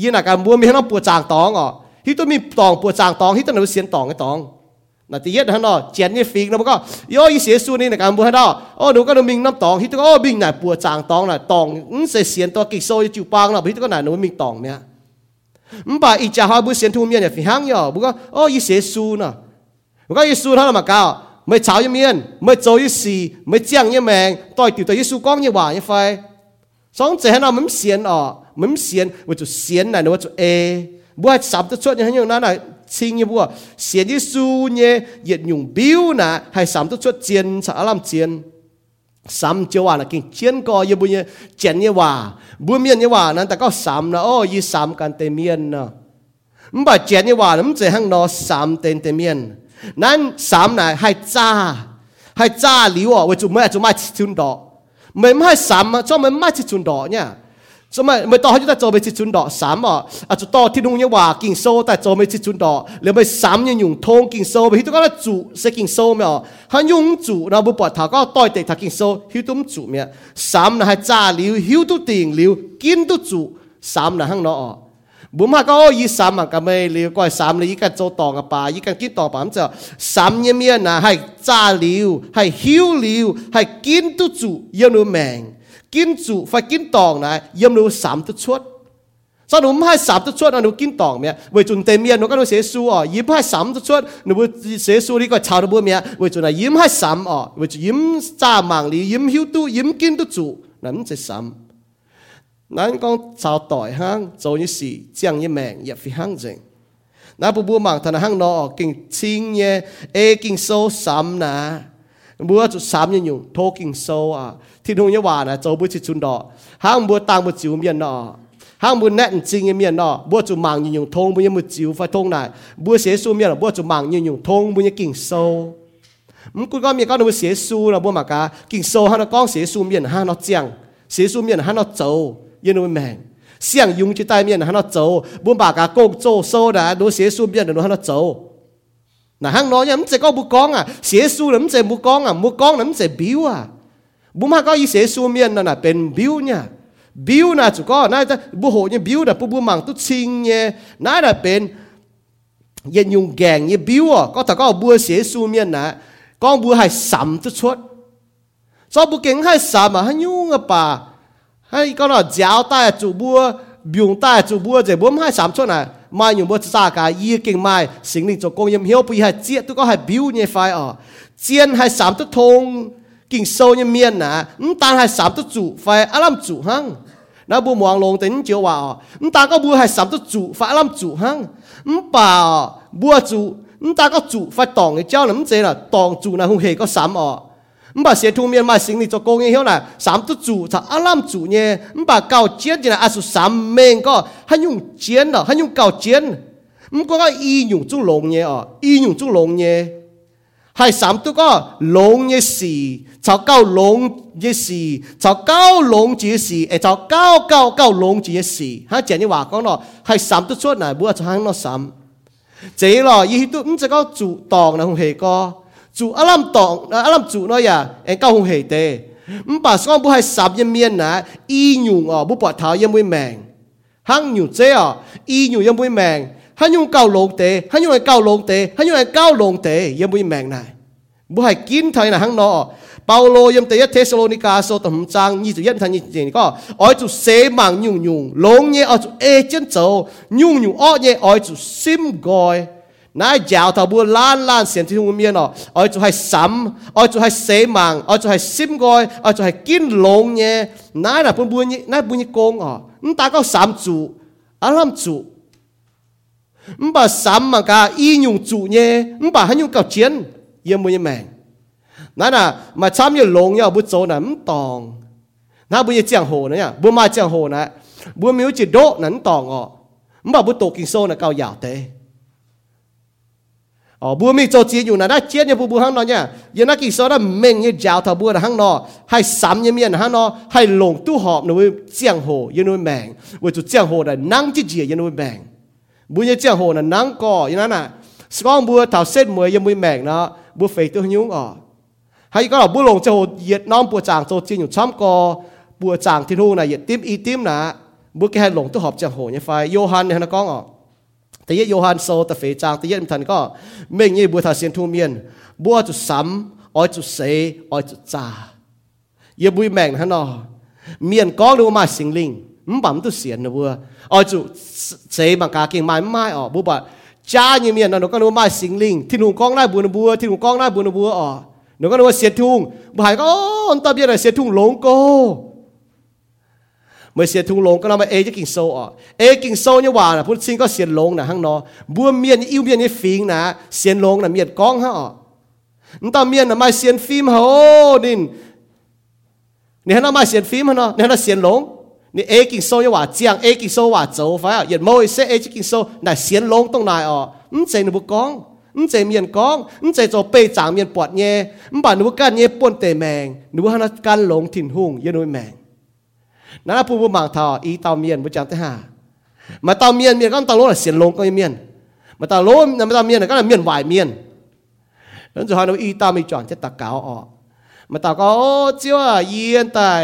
ยี่นักการบัวมีให้น้องปวดจางตองอ๋อที่ตัวมีตองปวดจางตองที่ตัวหนูเสียนตองไอ้ตองนาทีเย็ดฮะเนาะเจียนนี่ฟิกนะมันก็ย่อยเสียสูนี่ในการบัวให้เนาะโอ้หนูก็หนูมิงน้ำตองที่ตัวโอ้บิงไหนปวดจางตองน่ะตองอืมเสียเสียนตัวกิโซจิวปังเนาะที่ตัวไหนหนูมิงตองเนี่ยมบ่าอีจ่าหาบุเสียนทุ่มเมียเนี่ยฟิหังย่อบุก็โอ้ยี่เสียสูน่ะ บุก็ยี่สูท่านมาก้าวไม่เช้ายี่เมียนไม่โจยี่สีไม่เจียงยี่แมงต่อยติวตัวยี่สูก้องยี่หวานยี่ไฟสองเจ้าเราไม่เสียนอ๋อมันเสียนว่าจะเสียนน่ะว่าจะเอบัวสับจะชดอย่างนั้นน่ะชิงยี่บัวเสียนที่สู้เนี่ยเหยียดยุ่งบิ้วน่ะให้สามตัวชดเจียนสารลำเจียนสามเจ้าว่าน่ะกินเจียนก็ยี่บัวเนี่ยเจียนยี่ว่าบัวเมียนยี่ว่านั้นแต่ก็สามนะโอ้ยี่สามกันเตเมียนเนาะมันบ่เจียนยี่ว่ามันจะให้นอสามเตนเตเมียน นั้นสามน่ะให้จ้าให้จ้าหลิวอ่ะว่าจุไม่จุไม่ชุนดอกไม่ไม่สามอ่ะจ้าไม่ไม่ชุนดอกเนี่ยสมัยไม่ต่อให้จะโจไปจิจุนดอสามอ่ะอาจจะต่อที่นุ่งเนี่ยว่ากินโซแต่โจไม่จิจุนดอแล้วไปสามยังยุ่งทงกินโซไปที่ตัวก็จุเสกินโซไม่อ่ะฮันยุ่งจุเราบุปผาก็ต่อยเด็กถ้ากินโซหิวตุ้มจุเนี่ยสามนะให้จ่าหลิวหิวตุ้ติงหลิวกินตุ้จุสามนะฮังเนาะ บุมาก็ยี่สามก็ไม่เลี้ยวก็สามเลยยี่กันโจตองกับป่ายี่กันกินตองป่ามจะสามเนี่ยเมียนะให้จ้าเลี้ยวให้หิวเลี้ยวให้กินตุ๊จุเยี่ยมรู้แมงกินจุไฟกินตองนะเยี่ยมรู้สามตุ๊ชดสนุมให้สามตุ๊ชดอนุกินตองเมียไว้จุนเตมียนุก็นุเสซูอ๋อยิ้มให้สามตุ๊ชดหนุบุเสซูนี่ก็ชาวนุบุเมียไว้จุนยิ้มให้สามอ๋อไว้จุยิ้มจ้ามังลียิ้มหิวตู้ยิ้มกินตุ๊จุนั่นจะสาม 咱讲朝代行做一事，将一命入去行政。那不不忙，他那行喏，经清耶，哎，经收三呐，不就三人用，托经收啊，天空一话呢，做不起准到，行不当不照面喏。hang bu net ching ye mien no bu chu mang yin yong thong bu ye mu chiu fa thong nai bu xie su mien bu chu mang yin yong thong bu ye king so mu ku ga mi ka nu xie su la bu ma ka king so ha nó con xie su mien ha nó chang xie su mien ha nó zau งเสียสูเมียนห้างนอโจ yên nuôi mèn xiang dùng chỉ tai miệng hắn nó走buôn bà cả công做 sâu đã đối xế su miệng nó hắn nó走 nà hắn nói nhắm chỉ có bu con à xế su lắm chỉ bu con à bu con lắm chỉ biếu à bu mà có ý xế su miệng nó là bên biếu nha biếu là chủ có nãy ta bu hộ như biếu là bu bu mảng tu xin nhé nãy là bên yên dùng gàng như biếu à có thật có bu xế su miệng nè con bu hay sắm tu chuột sao bu kính hay sắm mà hắn nhung à bà Hay có nó giáo tay chủ bua biểu tay chủ bua để bốn hai sám chỗ này mai nhiều bữa xa cả, y kinh mai sinh linh cho công yếm hiếu bị hai chết tôi có hai biểu như phải ở. Chiên hai sám tôi thông kinh sâu như miên à? nè tan hai sám tôi chủ phải ăn làm chủ hăng? Nó bu mong long tính chiếu vào ta có bu hai sám tôi chủ phải làm chủ hăng? Bà bua chủ ta có chủ phải tòng cái cháu lắm chế là tòng chủ là không hề có sám ở bà sẽ thu miên mà sinh lý cho cô nghe hiểu là sám tu chủ thà alam chủ nhé bà cao chiến thì là asu sám men có hắn dùng chiến đó hắn dùng cao chiến có cái y dùng chung lồng nhé à y dùng chung lồng nhé hay sám tu có lồng nhé xì cháu cao lồng nhé xì cháu cao lồng chỉ xì ấy cháu cao cao cao lồng chỉ xì ha chỉ như hòa con nó hay sắm tu suốt này bữa cho hắn nó sám, thế là y tu không chỉ có chủ tòng là không hề có chủ alam tong à, alam chủ nói à, ya anh cao hùng hệ tê. Mắm bà con bố hay sập yên miên nà y nhung ở bố bỏ thảo yên bui mèng hăng nhung chế ở à, y nhung yên bui mèng hăng nhung cao lộng tê hăng nhung cao lộng tê hăng nhung cao lộng tê yên bui mèng này. Bố hay kín thay là hăng nọ, nó Paulo yếm tế thế sô ni ca sô tầm trang như chủ yên thành như chỉ có ỏi chủ xế mạng nhung nhung lông nhẹ ở chủ ê chân châu nhung nhung ở nhẹ ỏi chủ sim gọi nãy giáo thảo bùa lan lan xiên thì hùng miên ọ ôi chú hay sắm, ở chỗ hay xế màng, ở chỗ hay sim gọi ở chỗ hay kín lông nhé. Nãy là bùa nhị, nãy bùa nhị công à. Chúng ta có sắm chủ à làm chủ chúng bà sắm mà cả y nhung chủ nhé. Chúng bà hay nhung cầu chiến yên bùa nhị mèn nãy là mà chăm như lông nhau bút số nè chúng tòng. Nãy bùa nhị giang hồ nè bùa mai giang hồ nè. Bùa miếu chỉ đỗ nè tòng à. Chúng bà bút tổ kinh sô nè, cao yào tế ờ bùa mi cho chiến อยู่นะได้เจียนเนี่ยบบัวห้างนอเนี่ยยันนักกิจสอนเม่งเนี่ยยาวทบัวห้างนอให้สามเนี่ยเมียนห้างนอให้หลงตู้หอบนะเว้ยเจียงโหยันเว้ยแมงเว้ยจุดเจียงโหได้นั่งจีเจียยันเว้ยแมงบัวเนี่ยเจียงโหน่ะนั่งก่อยันนั้นน่ะสกองบัวเท่าเส้นมวยยันเว้ยแมงนะบัวเฟยตัวยุ่งอ๋อให้ก็บัวหลงจะโหเหยียดน้องบัวจางโจจีนอยู่ช้ำกอบัวจางที่นู่นน่ะเหยียดติ้มอีติ้มนะบัวแกให้หลงตู้หอบเจียงโหเนี่ยไฟโยฮันเนี่ยนะก้องอ๋อ แต่ยโยฮันโซตะเฟจางแต่ยมทันก็เม่งยี่บัวทาเซียนทูเมียนบัวจุดซ้ำอ้อยจุดเสอ้อยจุดจ่าเยบุยแม่งฮะนอเมียนก้องดูมาสิงลิงมบัมตุเสียนนะบัวอ้อยจุเสบางกาเก่งไม้ไม้อ๋อบัวบ่จ้าเนี่ยเมียนนะหนูก็ดูมาสิงลิงที่หนูก้องได้บัวนะบัวที่หนูก้องได้บัวนะบัวอ๋อหนูก็ดูว่าเสียทุ่งบ่ายก็อ๋อตาเบียร์เสียทุ่งหลงโก mới xịt thung lông cái nào mà ê chứ kinh sâu à ê kinh sâu như hòa là phun xin có xịt lông nè, hăng nó bua miên, yêu miên như phim nè xịt lông là miên con ha chúng ta miên là mai xịt phim hô nín nè nó mai xịt phim nó? Nè nó xịt lông nè, ê kinh sâu như hòa chiang, ê kinh sâu hòa châu phải à yết môi sẽ ê chứ kinh sâu. Nè xịt lông tông này à không chạy nó bút con. Không chạy miên con. Không chạy cho bê chàng miên bọt nhé không bảo nó can nhé buôn tề mèng. Nó hắn nó can lông thìn hùng yên nuôi mèng. นั่น ผู้ผู้มังทออีเตาเมียนบุจังเตหามาเตาเมียนเมียนก็ตาโลเสียนลงก็เมียนมาเตาโลมาเตาเมียนก็เมียนวายเมียนแล้วจะหาว่าอีเตาไม่จอนจะตะเกาออกมาเตาก็โอ้เจ้าเยียนตาย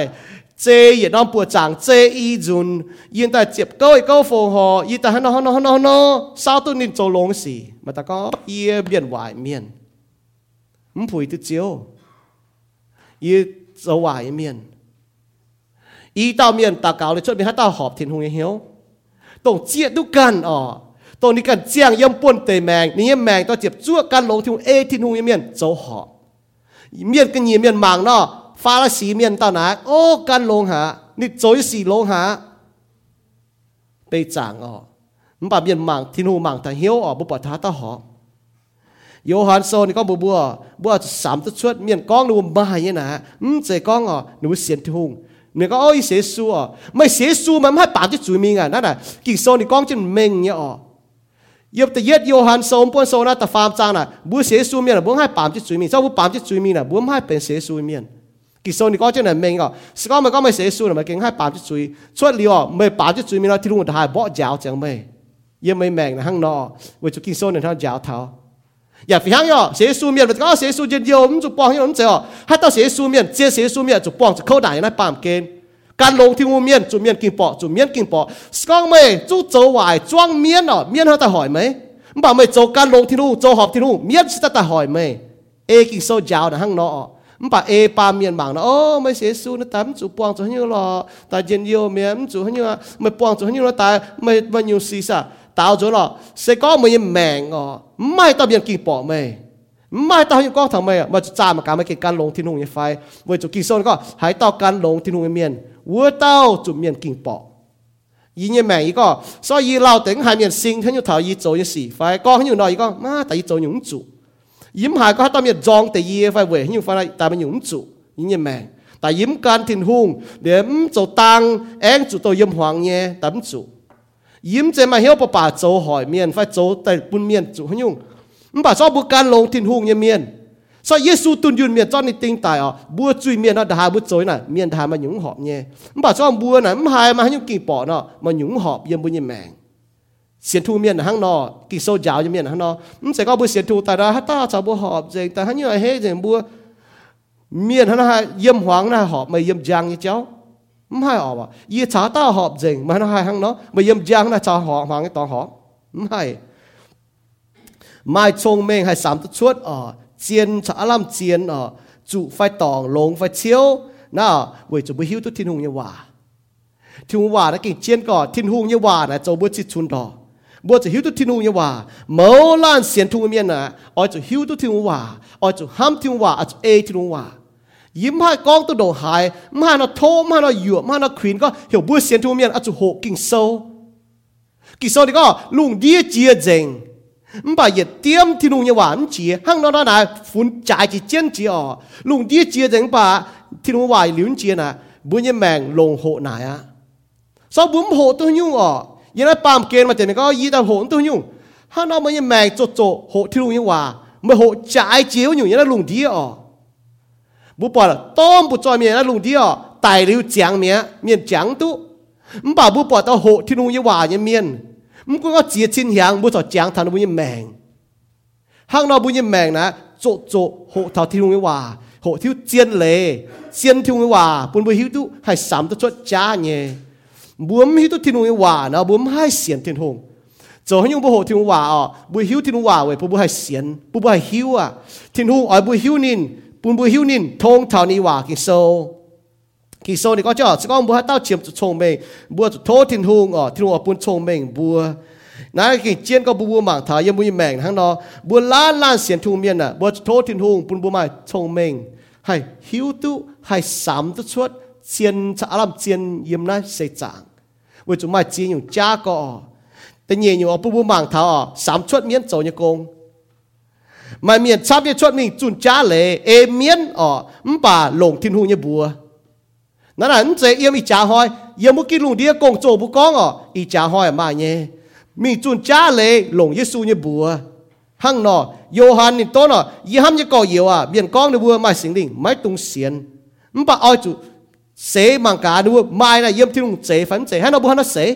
chế hiện nó bùa chẳng chế y dùn hiện tại chụp câu câu phù họ hiện tại nó nó nó nó sao tôi nên cho lông xì mà ta có y biến hoài miền không phải tự chiếu y cho hoài miền y tao miền ta cáo để cho mình hát tao họp thiên hùng hiếu tổng chia đúc กันอ๋อตรงนี้กันเจียงย่ำป่นเตแมงนี่แมงตัวเจ็บจั่วกันลงที่เอที่นุ่งเมียนโจ้หอบเมียนกันยีเมียนมังเนาะฟ้าละสีเมียนตาหนาโอ้กันลงหานี่โจยสีลงหาไปจางอ๋อมันป่าเมียนมังที่นุ่งมังแต่เหี้ยวอ๋อบุปผาตาหอบโยฮันโซนี่ก็บัวบัวบัวสามตัวชวดเมียนก้องนูมาเนี่ยนะอืมเจก้องอ๋อหนูเสียนที่หุง 你讲可以写书啊？咪写书咪唔系白啲罪名啊？嗱嗱，其实你讲真明嘅哦。要第一要喊数半数啦，特发争啦，唔写书面啦，唔系白啲罪名，就唔白啲罪名啦，唔系变写书面。其实你讲真系明哦，是讲咪讲咪写书啦，咪劲系白啲罪，出了哦，咪白啲罪名啦，听到系搏嚼正咩？因为明啦，行咯，为咗见数人睇嚼头。 อย่าไปหังยอเสียสูเมียนก็เสียสูเย็นเดียวมันจะปองยังมันเจอให้ต้องเสียสูเมียนเจียเสียสูเมียนจะปองจะเข้าได้นะปามเกณฑ์การลงที่มูเมียนจุเมียนกินปอจุเมียนกินปอสกองไม่จู้โจวายจ้วงเมียนอ่ะเมียนเขาแต่หอยไหมมันบอกไม่โจการลงที่นู่โจหอบที่นู่เมียนสิแต่หอยไหมเอกินโซยาวนะหังนอมันบอกเอปาเมียนบางนะโอ้ไม่เสียสูนะแต่มันจุปองจุให้ยังรอแต่เย็นเดียวเมียมันจุให้ยังไม่ปองจุให้ยังรอแต่ไม่ไม่อยู่ซีซ่า tạo cho là sẽ có một những mèn ngọ mai tao biến kinh bỏ mày mai tao những con thằng mày mà cha mà cả mấy cái can lông thiên hùng như phai với chỗ kinh sơn có hãy tao can lông thiên hùng miền vừa tao chủ miền kinh bỏ ý như mèn ý có so ý lao tính hai miền sinh thế như thảo ý chỗ như sĩ phai con như nói ý có mà tại ý chỗ nhúng chủ yếm hai có tao miền giong tại ý phai về như phai tại miền những chủ ý như mèn tại yếm can thiên hùng điểm chỗ tăng em chủ tôi yếm hoàng nhé tấm chủ ยิ้มเจมาเฮียวปะป่าโจหอยเมียนไฟโจแต่ปุ่นเมียนจุหยุ่งมันป่าชอบบุการลงทินหุงเมียนซอยเยซูตุนยุนเมียนจอนนี่ติงตายอ๋อบัวจุยเมียนเนาะดาบัวโจยน่ะเมียนดามาหยุงหอบเนี่ยมันป่าชอบบัวน่ะมันหายมาให้ยุ่งกี่ปอเนาะมาหยุงหอบเยี่ยมบุญยี่แมงเสียนทูเมียนหังนอกี่โซยาวยี่เมียนหังนอมันเสก็บัวเสียนทูแต่ละฮัตตาชาวบัวหอบเจงแต่หันยังไงเฮ้เจงบัวเมียนหันน่ะเยี่ยมหวังน่ะหอบไม่เยี่ยมจังยี่เจ้า không hay ở mà ye ta họp dình mà nó hay hăng nó mà yếm giang nó trả họ hoàng cái tỏ họ không hay mai trông mình hay sắm tất chuốt ở chiên trả làm chiên ở chủ phải tòng lông phải chiếu nào vì chủ bị hiu tu thiên hùng như hòa thiên hùng hòa đã kinh chiên cỏ thiên hùng như hòa là châu bữa chít chun đỏ bữa chủ hiu tu thiên hùng như hòa mẫu lan xiên thùng miên nè ở chủ hiu tu thiên hùng hòa ở chủ ham thiên hùng hòa ở chủ a thiên hùng hòa ยิ้มให้กองตัวโดหายมาหนาโทมาหนาหยวมาหนาขวินก็เหี่ยวบัวเสียนทุ่มเมียนอาจุโหกิ่งโซกิ่งโซนี่ก็ลุงเดียเจียเจงมันบ่าเหยียดเตรียมที่ลุงยหวานเจียห้างนอนนาฝุ่นจ่ายจีเจียนเจียอ๋อลุงเดียเจียเจงป่าที่ลุงวายหลิวเจียน่ะบุญยแมงลงโหไหนอ่ะซอบุ้มโหตัวยุ่งอ๋อยังไงปามเกณฑ์มาเจนก็ยีแต่โหตัวยุ่งห้างนอนมันยังแมงโจโจโหที่ลุงยหวาไม่โหจ่ายเจียวอยู่ยังไงลุงเดียอ๋อ 不报了，当不做面那弄的哦，带了酱面面酱都，唔把不报到好ที่弄一话一面，唔过个节亲香不做酱谈不一命，ข้างนอกบุญแมงนะโจโจโหเท่าที่ลุงว่าโหที่เจียนเลยเจียนที่ลุงว่าปุ่นบุหิวตุให้สามตัวชดจ้าเนี่ยบุญหิวตุที่ลุงว่านะบุญให้เสียนที่หงโจให้ยุงบุโหที่ลุงว่าอ๋อบุหิวที่ลุงว่าเว้ยปุ่นบุให้เสียนปุ่นบุให้หิวอ่ะที่ลุงอ๋อบุหิวนิน bùn bùi hiu nín thông thảo ni hòa kinh sâu kinh sâu thì có cho chỉ có bùa tao chiếm chồng mình bùa thô thiên hùng ở thiên hùng ở bùn chồng mình bùa nãy cái chiến có bùa bùa mảng thảo yếm bùi mèng hàng nó bùa lan lan xiên thu miên à bùa thô thiên hùng bùn bùa mai chồng mình hay hiu tu hay sám tu suốt chiến cha làm chiến yếm nãy sẽ chẳng bùa chúng mai chiến dùng cha cóแต่เนี่ยอยู่เอาปุ๊บมังเท้าสามชวดเมียนโจเนี่ยกง mà miền sắp cho chốt mình chun cha lệ, ê miên ở bà lồng thiên hùng như bùa. Nó là anh chế yếm ít cha hỏi yếm một cái lùng đĩa công chỗ bu con ở ít cha hỏi mà nhé. Mình chun cha lệ lồng Giêsu như bùa. Hăng nọ Johan thì tốt nọ y ham như cò yếu à miền con được bùa mai sinh đình mai tung xiên bà oi chủ, xế mang cá đua mai là yếm thiên hùng xế phấn xế? Hay nó bu nó xế?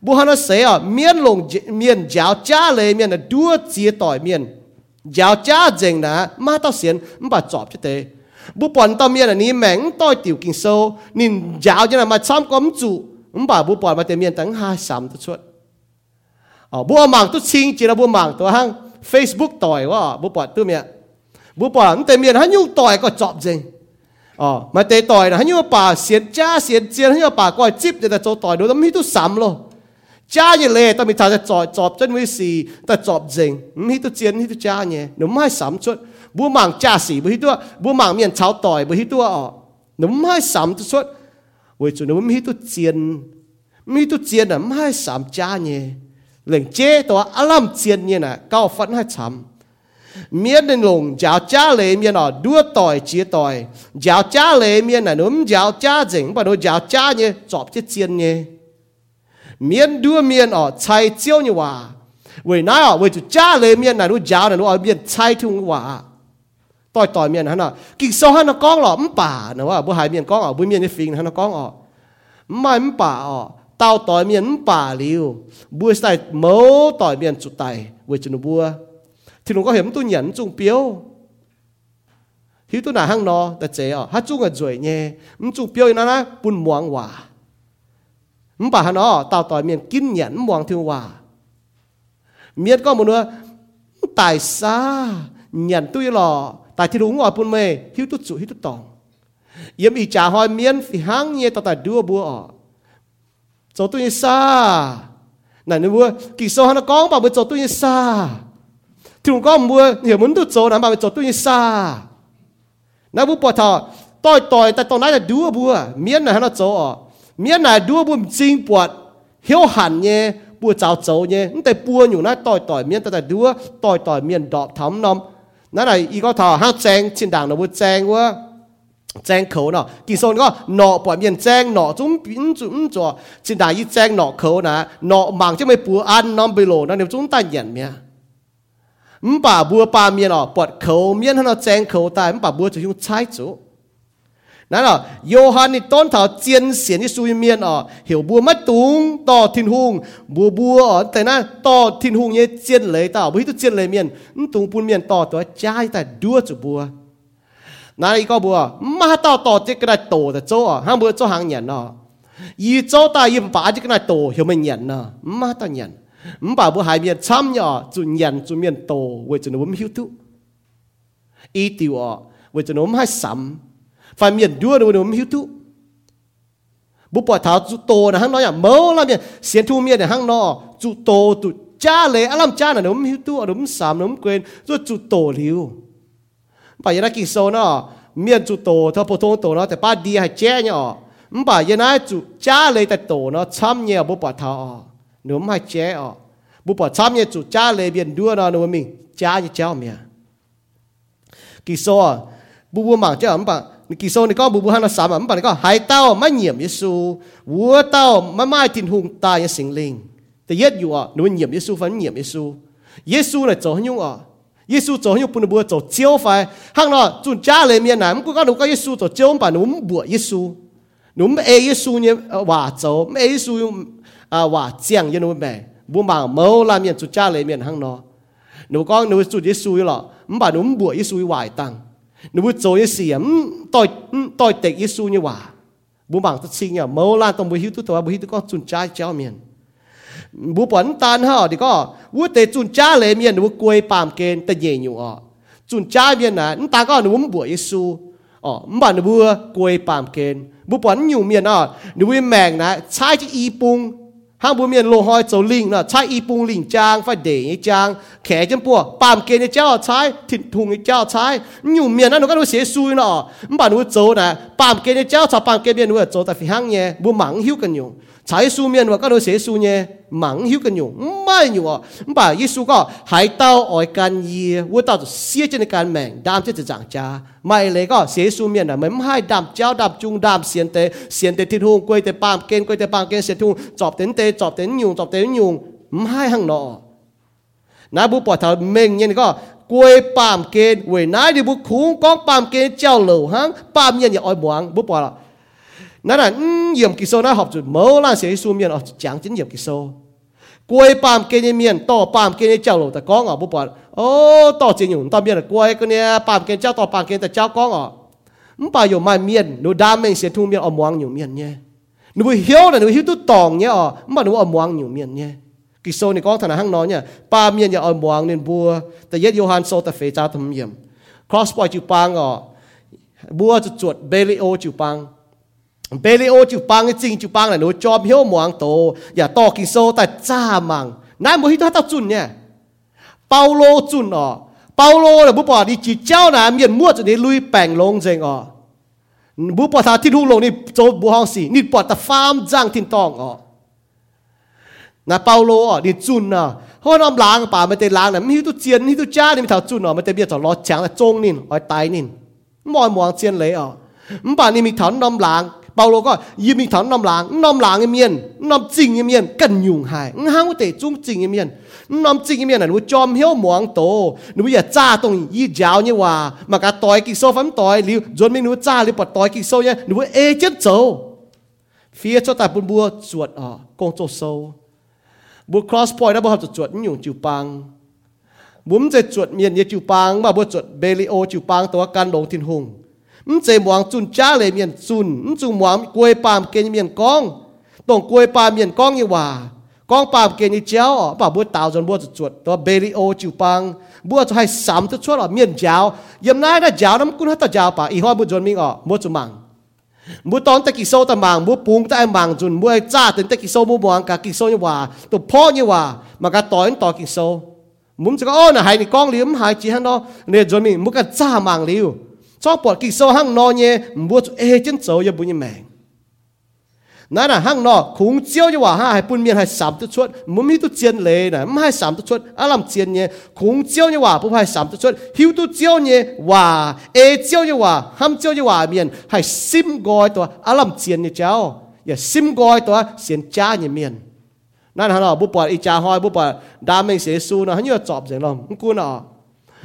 Bu nó xế à miền lồng miền giáo cha lệ miền là đua chia tỏi miền giáo cha dành đã mà tao xiên, bà chọp cho thế bu bọn tao miên là ní mèng tôi tiểu kinh sâu. Nín giáo cho là mà xăm cấm chủ bà bu bọn mà tiền miên tăng hai sắm tôi chốt ờ bu mạng tôi xin chỉ là bu mạng tôi hăng. Facebook tỏi quá bu bọn tôi miệng bu bọn tiền miên hắn nhung tỏi có chọp dành. Ờ mà tê tỏi là hắn nhung bà xiên, cha xiên chiên hắn nhung bà coi chip để ta cho tỏi đồ lắm hít tôi sắm luôn cha như lệ ta mình thà cho cho chân với gì ta cho dình ừ, hít tu chiến, hít tu cha nhé nếu mai sắm chút bố mảng cha sĩ bố hít tu bố mảng miền cháo tỏi bố hít tu ọ nếu mai sắm tu chuột với chú nếu hít tu chiến hít tu chiến là mai sắm cha nhé lệnh chế tòa alam chiến nhé là cao phẫn hay sắm miền đình lùng, giáo cha lệ miền nọ đua tỏi, chia tỏi. Giáo cha lệ miền là nếu giáo cha dình và nếu giáo cha nhé chọp chết chiến nhé miền đưa miền ở chạy chiêu như hòa vậy ở, vậy chú cha lấy miền này nó giáo này nó miền chạy thung hòa tôi tôi miền hắn à kinh sau hắn nó con lọ mắm bà nữa à bữa hai miền con ở bữa miền cái phim hắn nó con ở mai mắm bà ở tao tôi miền mắm bà liu. Bữa sai mấu tôi miền chụt tay vậy chú nó bữa thì nó có hiểm tu nhẫn trung biếu hiếu tu nào hang nó ta chế ở hát chung ở rồi nhé mắm chung biếu nó na buồn muang hòa มียนดัวเมียนอ๋อใช้เจียวเนี่ยว่าเว้ยน้าอ๋อเว้ยจุจ้าเลยเมียนน่ะนุ่มจ้าน่ะนุ่มอ๋อเมียนใช้ทุ่งว่า ต่อยต่อยเมียนฮะน่ะกิกโซฮะน่ะก้องหรอมป่านะว่าบ่หายเมียนก้องอ๋อบ่เมียนนี่ฟิงฮะน่ะก้องอ๋อไม่มป่าอ๋อเต้าต่อยเมียนป่าลิวบัวใส่เมาต่อยเมียนจุดไตเวจุนบัวที่หลวงก็เห็นตัวหยันจุงเปียวหิวตัวหนาห้างนอแต่เจ๋อฮะจุงอ่ะจ่วยเนี่ยมันจุงเปียวนั่นนะปุ่นมวงว่ามันป่าฮะนอเต้าต่อยเมียนกินหยันมวงที่ว่าเมียนก็มันว่าตา ยซาหยันตุ้ยหล่อ tại thì đúng ngồi bún mê hiu tút chủ hiu tút tòng yếm ý trả hỏi miên phi hang nhé tao tại đua bùa ở chỗ tôi như xa này nó bùa kỳ số nó có bảo bùa chỗ tôi như xa thì cũng có bùa hiểu muốn tụt chỗ nào bảo chỗ tôi như xa nó bùa bỏ thọ tôi tôi tại tôi nói là đua bùa miên này nó chỗ ở miên này đua bùa chính bọt hiếu hẳn nhé bùa chào chỗ nhéแต่ปัวอยู่นะต่อยต่อยเมียนแต่แต่ดัวต่อยต่อยเมียนดอกทำนำนั่นแหละอีก็ทอห้าแจงชินด่างเราแจงว่าแจงเขาเนาะกี่โซนก็หนอปล่อยเมียนแจงหนอจุ้มปิ้นจุ้มจ่อชินด่างยี่แจงหนอเขานะหนอหมางจะไม่ปัวอันน้องไปโลนั่นเดี๋ยวจุ้มตายเหยียนเมียมป่าบัวปลาเมียนอ๋อปวดเขาเมียนให้เราแจงเขาตายมป่าบัวจะยุ่งใช้จุ นั่นหรอโยฮันนี่ต้นเถาเจียนเสียนที่ซุยเมียนอ๋อเหี่ยวบัวมัดตุงต่อทินหุงบัวบัวอ๋อแต่นั่นต่อทินหุงเนี่ยเจียนเลยต่อบุหิตุเจียนเลยเมียนตุงปูนเมียนต่อตัวจ่ายแต่ดัวจุบัวนั่นอีก็บัวมาต่อต่อจะกระไดโตแต่โจ้อ๋อห้างบัวโจ้หางเหยียนอ๋อยีโจ้ตายยิมป่าจะกระไดโตเหี่ยวไม่เหยียนเนาะมาต่อเหยียนมป่าบัวหายเมียนช้ำอ๋อจุนเหยียนจุนเมียนโตเวจุนวุ้มหิวตุอีติวอ๋อเวจุนวุ้มให้ซ้ำ phải miền đua đồ đồ hiếu tu bố bỏ tháo tụ tổ là hăng nói à mơ là miền xiên thu miền là hăng nó tụ tổ tụ cha lệ à làm cha là nó hiếu tu ở đúng sám nó quên rồi tụ tổ liu bà yên kỳ sâu nó miền tụ tổ theo phổ thông tổ nóแต่ป้าดีhay che nhỏ bà yên ai tụ cha lệ tại tổ nó chăm nhẹ bố bỏ tháo nó hay che ọ bố bỏ chăm nhẹ tụ cha lệ miền đua nó nó mình cha như cháu miền kỳ sâu à bố bố mảng chứ ấm bà 你其实你讲唔会喺度三万五百，你讲海盗乜严耶稣，我盗乜买天空大嘅圣灵，第一要啊，你会严耶稣份严耶稣，耶稣嚟做很用啊，耶稣做很用不能不做教法，行咯，做家里面嗱，唔讲你讲耶稣做教法，你唔不耶稣，你唔爱耶稣呢话做，唔爱耶稣用啊话讲嘢你明，不忙冇拉面做家里面行咯，你讲你做耶稣咯，唔把你唔不耶稣话当。 nếu bút cho sự em, tôi tôi tệ như hòa bố bằng tất sinh nhở mâu lan tông bố hiếu tu tòa bố hiếu tu con chun cha chéo miền. Bố bẩn tan hả, thì có, bố tệ chun cha lệ miền, bố quê pam kên tê nhẹ nhụ ọ chun cha miền à ta có nếu bố bùa Giêsu ọ mà nếu bố quê pam kên bố bẩn nhụ miền ọ nếu bố mèng nà sai chỉ y bung hang bu mien lo hoi zo ling na chai i pung ling chang fa de ni chang khe chen po pam ke ni chao chai thịt thùng ni chao chai nyu mien na no ka no xie sui na ba nu zo na pam ke ni chao cha pam ke mien nu zo ta fi hang ye bu hiu kan yu 才苏面喎，嗰度寫蘇呢，猛曉嘅用，唔係用喎，唔係耶穌講喺到外間意，我到寫真嘅間名，擔即係漲價，咪嚟個寫蘇面啊，咪唔係擔焦擔中擔先地先地鐵通貴地半間貴地半間先通，作頂地作頂用作頂用，唔係行咯。那部膊頭明人個貴半間，為乃你部苦講半間交流行，半人又愛忙，不怕啦。那那嗯，严吉收那学就无那些书面哦，讲真严吉收。quay bám cái này miền to bám cái này cháu lột ta con ở bố bọn ô to chỉ nhung ta miền là quay cái này bám cái cháu to bám cái ta cháu con ở không bao giờ mai miền nó đam mê sẽ thu miền ở muang nhung miền nhé nó bị hiếu là nó hiếu tu tòng nhé ở không mà nó ở muang nhung miền nhé kỳ sau này con thằng hăng nói nhé ba miền nhà ở muang nên bùa ta yết Johan sau ta phê cha thầm yếm cross boy chịu pang ở bùa chuột bê li ô chịu pang. เปเลโอจูปังจริงจูปังน่ะหนูจอมเหี้ยวหมวงโต อย่าต่อกิโซแต่จ้ามังนั่นบุฮิตาตาจุนเนี่ยเปาโลจุนอ๋อเปาโลเนี่ยบุปผาดีจีเจ้าน่ะเมียนมั่วจุนนี้ลุยแป่งลงเจงอ๋อบุปผาที่ทุ่งลงนี่โจบุห้องสีนี่ปอดตะฟามจ้างทิ้งตองอ๋อนะเปาโลอ๋อนี่จุนน่ะพราะน้ำล้างป่าไม่ได้ล้างน่ะมีทุเจียนมีตุจ้าเนี่ยมีแถวจุนอ๋อม่ได้เบียต่อล้อแฉงแต่จงนินอ้อยตายนินมอยหมวงเจียนเลยอ๋อมันป่านี่มีแถวน้ำล้าง 保罗讲，伊咪头南人，南人一面，南正一面更勇害，唔好地中正一面，南正一面人会专晓忙到，你会炸动伊脚呢话，嘛个袋几收分袋，你准备你炸你把袋几收呢，你会挨接走，phía cho tại bún bùa chuột ở con trâu sâu, bún cross point đã bao hàm chuột nhung chiu pang. Bún dệt chuột miền như chiu pang mà bún chuột belly o chịu băng ตัว can đồng thiên hùng ứng chế muang chun cha lệ miền chun ứng chung muang quê pam kê miền con tổng quê pam miền con như hòa. Con pam kê như chéo. Bà bố tao dần bố chuột đó bê đi ô chịu băng, bố cho hai sắm tức chuột ở miền giáo yếm nay đã giáo lắm cũng hết ta giáo bà. Y hoa bố dần mình ở bố chung mạng bố tón ta kỳ sâu ta mạng bố búng ta em mạng chun bố ai cha tên ta kỳ sâu bố muang cả kỳ sâu như hòa. Tổ phó như hòa. Mà cả tối tỏ kỳ sâu. Muốn cho ô là hai con liếm. Hai chị hắn đó. Nên rồi mình. Muốn cả cha mạng liu cho bọt kỳ sâu hăng nó nhé mua chú ê chân châu yếu bùi nhé mẹng nãy là hăng nó khủng chiếu như hòa ha, hay bùn miên hay sám tư chuột mùm hi tu chiên lê nè mùm hay sám tư chuột, á làm chiên nhé. Khủng chiếu như hòa bùm hay sám tư chuột, hiu tu chiếu nhé hòa ê chiếu như hòa ham chiếu như hòa miên hay sim gọi tòa, á làm chiên nhé cháu. Ya sim gọi tòa, xiên cha nhé miên nãy là nó bùm bọt y cha hoi bùm bọt đam mê sẽ su nó hắn như chọp dễ lòng cũng cú nó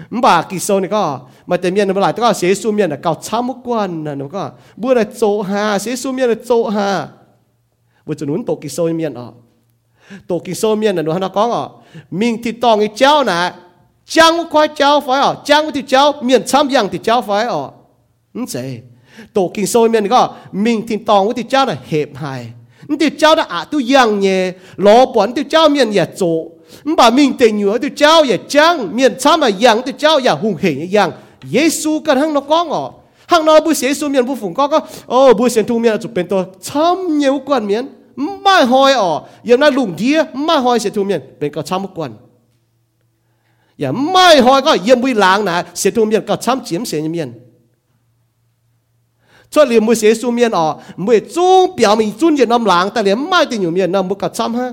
bà kỳ sâu này có. Mà tên miền nó lại có xế xu miền là cao chá quan nè, nó có. Bữa là chỗ hà, xế xu miền là chỗ hà. Bữa chúng muốn tổ kỳ sâu miền đó ờ. tổ kỳ sâu miền là nó nó có ngọ mình thì tòng cái cháu nè. Trang múc khoai phải ờ. ở trang thì cháu, miền chăm giang thì cháu phải không dễ tổ kỳ sâu miền có, mình thì tòng thì cháu là hẹp hài thì cháu đã à tu giang nhẹ lỗ bọn thì cháu miền nhà chỗ bà mình tệ nhớ tôi trao ya chăng miền xa mà yang tôi trao ya hùng như yang. Giêsu cần hăng nó có ngọ hăng nó buổi Giêsu miền buổi phùng có có ô oh, buổi sáng thu miền chụp bên tôi chăm nhiều quan miền mai hỏi ở giờ nó lùng đĩa mai hỏi sẽ thu miền bên có chăm quan giờ mai hỏi có yếm buổi lang nè sẽ thu miền có chăm chiếm sẽ miền cho liền buổi Giêsu miền ở buổi trung biểu mình trung diện năm lang, ta liền mai tình nhiều miền năm buổi cả chăm ha.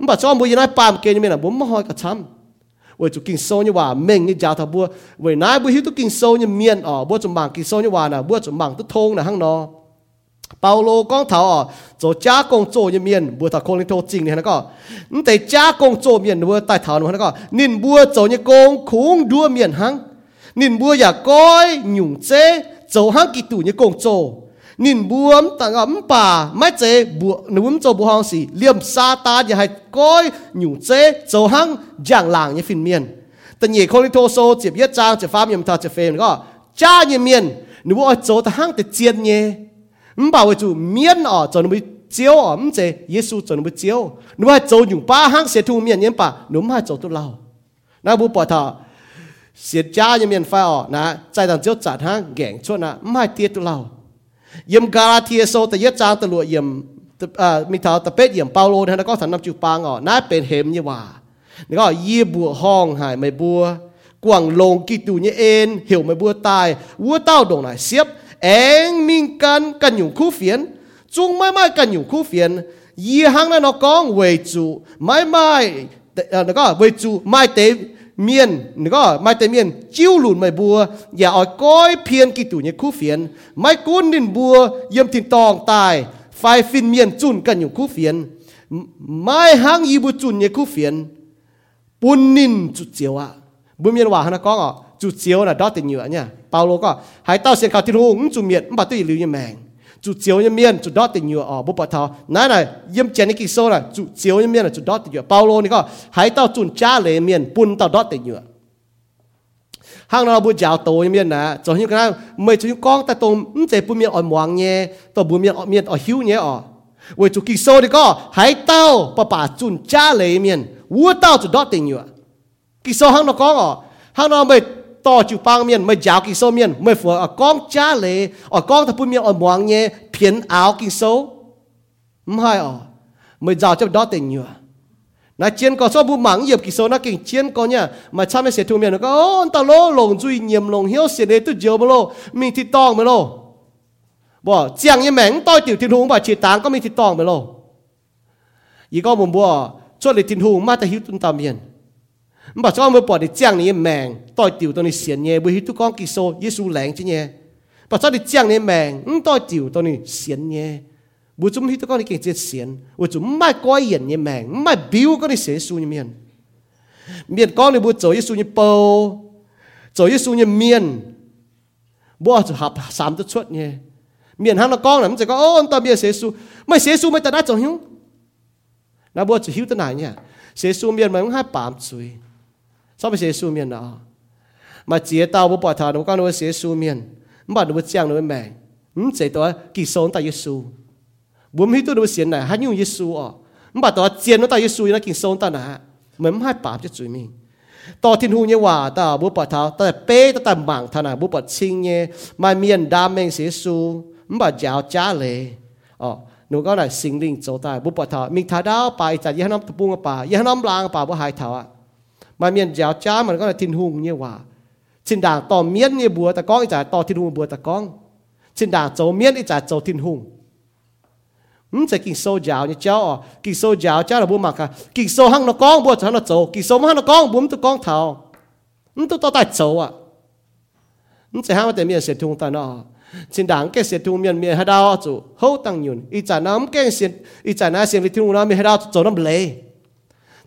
มบ่จอมบุยนายปามเกณฑ์มีนะบ่มาหอยกระช้ำว่าจุกิงโซนี่ว่าเม่งนี่จ่าทับบัวว่านายบุฮิตุกิงโซนี่เมียนอ๋อบัวจุมังกิงโซนี่ว่านะบัวจุมังตุทงนะฮังนอเปาโลก้องเถาอ๋อโจจ้ากงโจยเมียนบัวตะโคลิโทจริงเนี่ยนะก็แต่จ้ากงโจเมียนบัวใต้เถาหนูนะก็นินบัวโจยกงคุงดัวเมียนฮังนินบัวอย่าก้อยหยุ่งเจ้โจฮังกิตุยกงโจ nhìn buồm tặng ấm bà mấy chế bùa, núm cho bu hong xì. Liềm sa ta nhà hay coi, nhủ chế cho hang giảng làng như phim miền. Tận nhị con đi thô sô chịp yết trang chịp pháp nhầm ta chịp phê nó cha như miền nếu bùa cho ta hăng thì chiên nhé ấm bảo chủ miền ở cho nó bị chiếu ở ấm chế Giêsu cho nó chiếu. Nếu hai cho nhủ ba hang sẽ thu miền nhé, bà. Nếu hai cho tôi lao na bùa bỏ thà sẽ cha như miền phải ở na chạy thằng chiếu chặt hang gẹn chốt na mai tiết tôi lao เยมกาลาเทียโซแต่ยจางตะลวดยมมีเท้าตะเป็ดยมเปาโลนะก็สันนำจูปางอ๋อน่าเป็นเหมยี่ว่านี่ก็ยี่บัวห้องหายไม่บัวกว่างลงกิตูเนี่ยเอ็นเหี่ยวไม่บัวตายวัวเต้าดงไหนเสียบเองมิงกันกันอยู่คู่เฟียนจุงไม่ไม่กันอยู่คู่เฟียนยี่หังนั่นนกองเวจูไม่ไม่แล้วก็เวจูไม่เต miền nó có mai tây miền chiêu lùn mày bùa อย่าเอาก้อยเพียนกี่ตู่เนี่ยคู่เฟียน ไม่กุ้นดินบัวเยี่ยมทินตองตายไฟฟินเมียนจุนกันอยู่คู่เฟียนไม่หังยีบุจุนเนี่ยคู่เฟียนปุ่นนินจุดเจียวอะบุเมียนว่าฮะนะก้องอะจุดเจียวน่ะดอตินอยู่เนี่ยเปาโลก็หายเต้าเสียงข่าวที่รู้จุเมียนมันตุ้ยลิวยังแมง chủ chiếu như miên chủ đót tình nhiều ở bố bà thảo nãy này yếm chén cái số là chủ chiếu như miên là chủ đót tình nhiều Paulo này có. Hãy tao chuẩn cha lệ miên bún tao đót tình nhiều hàng nào bữa giáo tổ như miên nè à, cho như cái mấy chú con ta tông không thể bún miên ở muang nhé tổ bún miên ở miên ở hiu nhé ở. Với chú kỳ số này có, hãy tao, bà bà chuẩn cha lệ miên vua tao chú đó tình nhựa kỳ số hàng nó có ở hàng nào mấy to chú bang miền mới giáo kinh sâu miền mới phở ở con cha lệ ở con ta bữa miền ở muang nhé phiến áo kinh sâu không hay ở mấy giáo cho đó tiền nhựa na chiến có số bu mảng nghiệp kỳ số na kinh chiến có nha mà cha mẹ sẽ thu miệng nó có ô ta lô lồng duy nhiệm lồng hiếu sẽ để tu diệu mà lô mình thì tòng mà lô bỏ chẳng như mẻng tôi tiểu thiên hùng bà chỉ táng có mình thì tòng mà lô ý có một bùa cho để thiên hùng mà ta hiếu tuân tam miền mà cho mới bỏ đi chàng này mèn tôi tiểu tôi này xiên nhẹ, bởi vì tôi con kỳ số Giêsu lén chứ nhẹ. Mà cho đi chàng này mèn ừ, tôi tiểu tôi này xiên nhẹ. Bố chúng tôi con này kinh chết xiên bố chúng mai coi hiển nhẹ mèn mai biểu con này xiên Giêsu như miền. Miền con này bố chỗ Giêsu như bầu chỗ Giêsu như miền. Bố chỗ hợp sám tôi xuất miền hàng là con là mình chỉ có ôn tao biết Giêsu mày Giêsu ta đã chỗ hiếu. Nó bố chỗ hiếu tới nào miền mày cũng hai bám suy 写书面咪喺板嘴，所以写书面啊，咪接到我白头，我讲我写书面，唔系我讲我命，唔知道结束第一书。บุมฮิตุดูเสียนไหนฮันยูเยซูอ๋อมันบอกตัวเจียนว่าตาเยซูนะกินโซนตานะเหมือนไม่ให้ปราบจะจุยมิงต่อทินหูเนี่ยว่าตาบุปผาเท้าแต่เป้ตาหมังทนาบุปผาชิงเนี่ยมาเมียนดามเมงเสียซูมันบอกยาวจ้าเลยอ๋อหนูก็ไหนสิงลิงโจตายบุปผาเท้ามีทาดาวไปจากยี่ห้อน้ำตะปุงป่ายี่ห้อน้ำลางป่าบ่หายเท้าอ่ะ mà miền giáo cha mà nó là thiên hùng như hòa xin đảng tỏ miên như bùa ta con trả tỏ thiên hùng bùa ta con xin đảng châu miên trả châu thiên hùng. Ừ sẽ kinh sâu giáo như cháu kinh sâu giáo cháu là bùa mặc à. Kinh sâu hăng nó con bùa cháu nó châu kinh sâu hăng nó con bùa tụi con thảo. Ừ tao tại châu à ừ sẽ ham tại miền sẽ thùng ta nó xin đảng cái sẽ thùng miền miền hai đao chủ hậu tăng nhún ý trả nó cái sẽ ý trả nó sẽ bị thùng nó miền hai đao châu nó lệ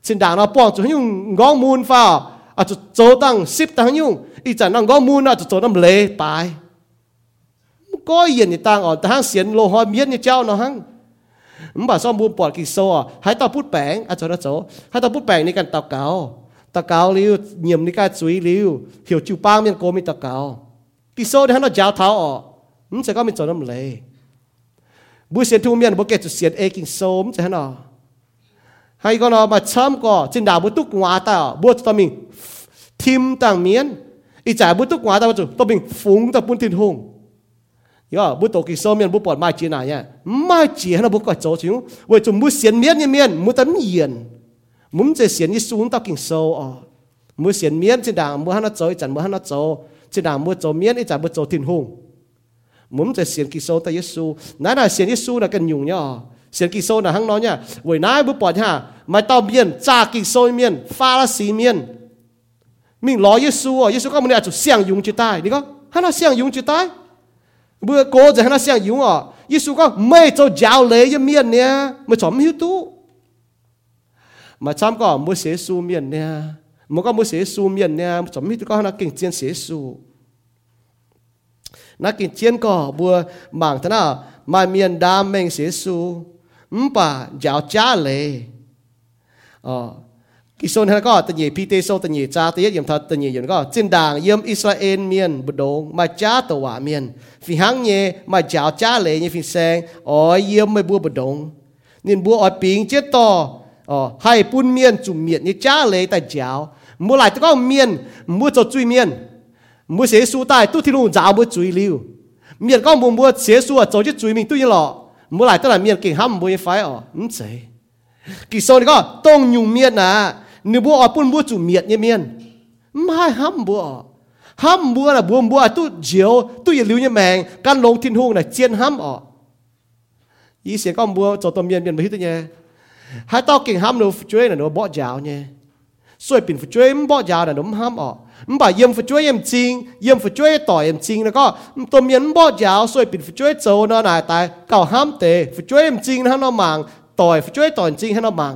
xin đảng nó bỏ chú nhung ngó muôn vào. À chú chỗ tăng ship tăng nhung. Ít chẳng năng ngó muôn à chú chỗ nằm lệ bài. Có yên thì tăng ở tăng xiên lô hoa miên như cháu nó hăng. Mình bảo sao muôn bỏ kỳ sô à. Hãy tao bút bảng. À chỗ nó chỗ. Hãy tao bút bảng này cần tao cáo. Tao cáo liu, nhiệm này cái suy liu. Hiểu chịu bang miên cô mi tao cáo. Kỳ sô thì hắn nó giáo tháo ở. Mình sẽ có mình chỗ nằm lệ. buổi xiên thu miên, bố kẹt chú xiên ê kinh sô. Mình sẽ hắn nào hay có nó mà chăm có chính đảo bút túc hóa ta bút ta mình thêm tàng miên ít trả bút túc hóa ta bút ta mình phúng ta bút tin hùng. Yo bút tổ kỳ sơ miên bút bọt mai chi nào nhá mai chi hay là bút quả chỗ chứ? Vậy chúng bút xiên miên như miên bút tấm hiền. Muốn chơi xiên như xuống ta kinh sâu à, muốn xiên miên chính đảo muốn hắn nó chơi chẳng muốn hắn nó chơi chính đảo muốn chơi miên ít trả bút chơi tin hùng. Muốn chơi xiên kỳ sâu ta Giêsu nãy là xiên Giêsu là cần nhung nhá ทิมต่างเมียนอีจ่ายบุตุกวาตาบุตุตมิงฟุ้งตะปุ่นทินหง yo bu to ki so mian bu pot mai chi na ya mai chi na bu ko cho chu we chu mu sian mian ni mian mu tam yen mum che sian ni sun ta king so o mu sian mian chi da mu hana cho chan mu hana cho chi da mu cho mian i cha bu cho tin hung mum che sian ki so ta yesu na na sian yesu na kan yung nya sian ki so na hang no nya we nai bu pot ha mai tao mian cha ki so mian fa la si mian mình lo yesu o yesu có một ngày chủ xiang yung chi tai đi có hana xiang yung chi tai bữa cô giờ nó sang yếu à Giêsu có mấy cho giáo lễ cho miền nè mà chọn hiếu tu mà chăm có mua xế su miền nè mà có mua xế su miền nè chọn hiếu tu có nó kinh chiến xế su nó kinh chiến có bữa mảng thế nào mà miền đam mình xế su không bà giáo cha lễ ờ กิโซนฮะก็ตันยีพีเตโซตันยีจ้าเตียยมทัดตันยียนก็จินดางยมอิสราเอลเมียนบุดงมาจ้าตัวเมียนฟิหังเยมาจ้าจ้าเลยยฟิแสงอ๋อยมไม่บัวบุดงนินบัวอ๋อปิงเจ็ดต่ออ๋อให้ปุ่นเมียนจุ่มเมียนนี่จ้า mpa giáo cha lệ ờ cái số này có tự nhiên pt số tự nhiên cha tiết yểm thật tự nhiên yểm có. Trên đàng yếm israel miền bờ đông mà cha tàu hòa miền. Phi hang nhẹ mà giáo cha lệ như phi sang ở yếm mới bua bờ đông nên bua ở bình chết to. Ờ hay bún miền chùm miền như cha lệ tại giáo mua lại có miền, mua cho chui miền. Mua sẽ su tai tu thì luôn giáo mua chui liu miền có mua mua sẽ su ở chỗ chết chui mình tu như lọ mua lại tất là miệt kỉ hâm bùi phái ở, đúng rồi, kỉ số này có tung nhung miệt nè, nếu bùa ở bốn bùa chủ miệt như miệt, mãi ừ, hâm bùa, hâm bùa là bùa bùa tu diều, tu yên lưu như mèng, căn lông thiên hung này chiên hâm ở, ý sẽ có bùa cho tôm miên miên mấy thứ nhé. Hai tao kinh hâm nó chơi là nó bỏ giáo nhé. Xoay pin chơi bỏ giáo là nó hâm ở. บ่เยี่ยมฟูช่วยเยี่ยมจริงเยี่ยมฟูช่วยต่อเยี่ยมจริงแล้วก็ตัวเมียนบ่ยาวสวยปิดฟูช่วยโจนอนหายตายเก่าห้ามเตะฟูช่วยเยี่ยมจริงนะนอมังต่อยฟูช่วยต่อจริงให้นอมัง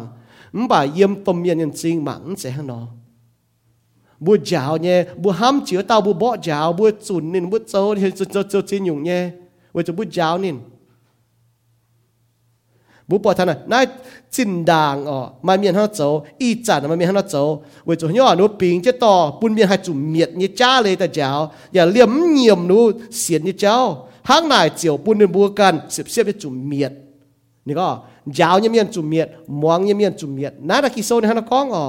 บ่เยี่ยมตัวเมียนเยี่ยมจริงมังเสียให้นอบัวยาวเนี่ยบัวห้ามเชื้อเตาบัวบ่ยาวบัวจุนนินบัวโจเนี่ยจะจะจะจริงอยู่เนี่ยว่าจะบัวยาวนิน บุปผานะนายจินด่างอ๋อมาเมียนฮัโจอีจันมาเมียนฮัโจเวจุย่อนูปิงจะต่อปุ่นเมียนให้จุ่มเมียดนี่จ้าเลยแต่เจ้าอย่าเลี่ยมเงียมนูเสียนนี่เจ้าห้างนายเจียวปุ่นนึงบัวกันเสียบเสียบจะจุ่มเมียดนี่ก็ยาวเนี่ยเมียนจุ่มเมียดมวงเนี่ยเมียนจุ่มเมียดน่าตะกิโซในฮันก้องอ๋อ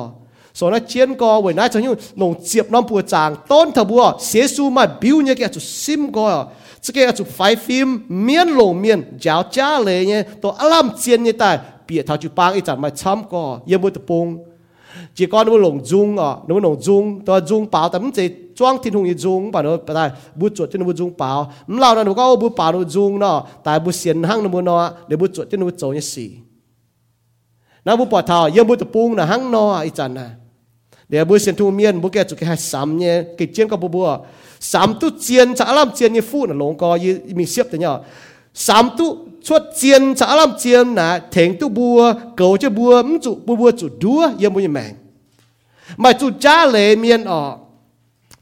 สอนเชียนกอเวยน่าจะยุ่งหลงเจียบน้องปัวจางต้นทบัวเสียสูมาบิวเนี่ยแกจุดซิมกอ 这个就快 film 面露面脚家来呢，都阿拉见呢带，别他就帮一盏买参个，也没得崩。chỉ có nó lồng dung à nó lồng zoom, to zoom bảo tấm chỉ trang thiên hùng zoom, bảo nó tại bút chuột cho nó zoom bảo nó lao nó có bút bảo nó zoom nó tại bút xiên hăng nó muốn nó để bút chuột cho nó zoom như xì nó bút bỏ thảo yếm bút bung là hăng nó ít chân à để bút xiên thu miên bút kia chuột cái hai sắm nhé kịch chiến có bút bút sắm tu chiên chả làm chiên như phu nó lồng có như mình xếp thế nhở sắm tu chuột chiên chả làm chiên nè thèn tu bùa cầu cho bùa mắm chủ bùa bùa chủ đúa yên bùa như mèn mà chủ cha lệ miên ở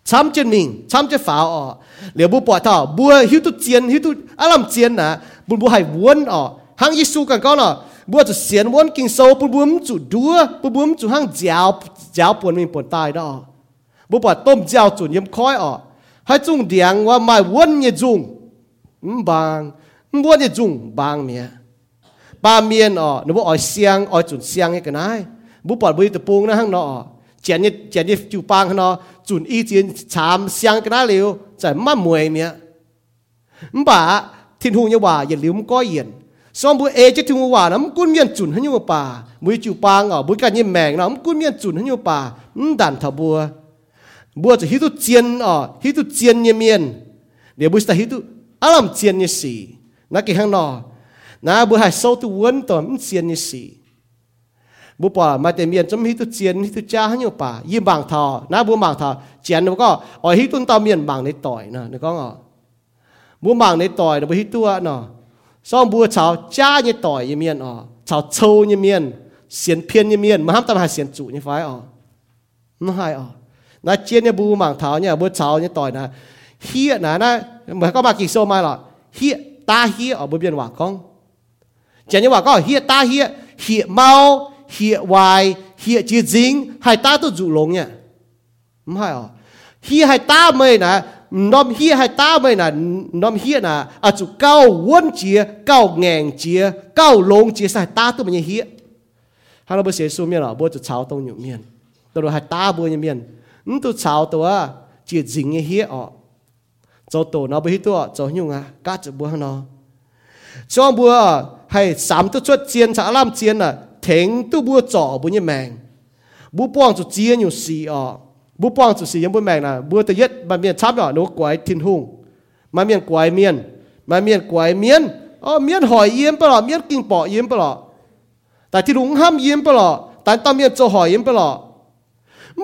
chăm chân mình chăm chân pháo ở liệu bùa bỏ thảo bùa hiu tu chiên hiu tu à làm chiên nè bùa bùa hay vốn ở hang Giêsu càng con ở bùa chủ xiên vốn kinh sâu bùa bùa chủ đúa bùa bùa chủ hang giáo giáo buồn mình buồn tai đó bùa bỏ tôm giáo chủ nhiễm khói ở hay trung điangว่าไม่วนเนี่ยจุงบางวนเนี่ยจุงบางเมียปาเมียนอ๋อนึกว่าอ๋อเสียงอ๋อจุนเสียงให้กันได้บุปผาบุยตะปูงนะฮังเนาะเจียนเนี่ยเจียนเนี่ยจูปางเนาะจุนอีเจียนชามเสียงกันได้เร็วจะมั่มวยเมี hai chung điang wa mai won ye chung. Bang. Won ye chung, bang mia. Ba mien o no oi siang, oi chun siang cái này bu pa bu te pung na hang no chén ye chén ye chu pang no, chun y chien cham siang cái này liu. Chai ma muay mia. Ba thiên hùng như hòa ye liu có yên xong bu e chết thiên hùng hòa lắm cún mien chun hang như pa. Mui chu pang ở bu cái như mèng lắm cún mien chun hang như pa. Đàn thà bùa bua chu hi tu chien ờ, ở hi tu chien ni miền, để bu ta hi tu alam chien như si na cái hang nọ, na bu hai sâu tu won to min chien ni si bu pa ma te mien chom hi tu chien hi tu cha hang yo pa y bang tho na bu bang tho chien nó có ở ờ, hi tun ta mien bang nei toi na ne ko ngo bu bang nei toi no bu hi tu a no so bu chao cha như toi như miền ở, ờ, chao châu như miền, xiên phiên như miền mà ham tâm hà xiên chủ như phái ở nó hay ở na chiên nhà bu mảng tháo nhà bu cháu nhà tỏi na hiệ na na mà có mà kỳ sâu mai là hiệ ta hiệ ở bên biển hòa con chỉ như hòa có hiệ ta hiệ hiệ mau hiệ hoài hiệ chỉ dính, hai ta tôi dụ lông nha không phải à hai ta mới nè nom hiệ hai ta mới nè nom hiệ nè à chủ cao quân chia cao ngàn chia cao lông chia sai ta tôi mình hiệ hắn nó bớt xế xu miên à bớt chủ cháu tông nhục miên tôi rồi hai ta bớt nhục miên ห้ตาไม่นะน้อม hier ให้ตาไม่นะน้อม hier นะอาจุเก้าวนเจียเก้าแงงเจียเก้าลงเจียใส่ตาตัวมันยัง hier ถ้าเราไปเสียสูเมียนหรอบ่จะเช้าตรงอยู่เมียนตัวให้ตาบ่ยังเมียน ứng tu chào tua chỉ dính như hiết ọ cho tổ nó bị tua cho nhung à cá chụp bữa nó cho bữa hay sắm tu xuất chiến trả làm chiến à thèn tu bữa trọ bữa như mèn bữa bong cho chiến nhiều xì ọ bữa bong cho xì như bữa mèn là bữa tự nhất mà miền chắp nhỏ nó quái thiên hùng mà miền quái miền mà miền quái miền ờ miền hỏi yếm bờ miền kinh bỏ yếm bờ tại thiên hùng ham yếm bờ tại tao miền cho hỏi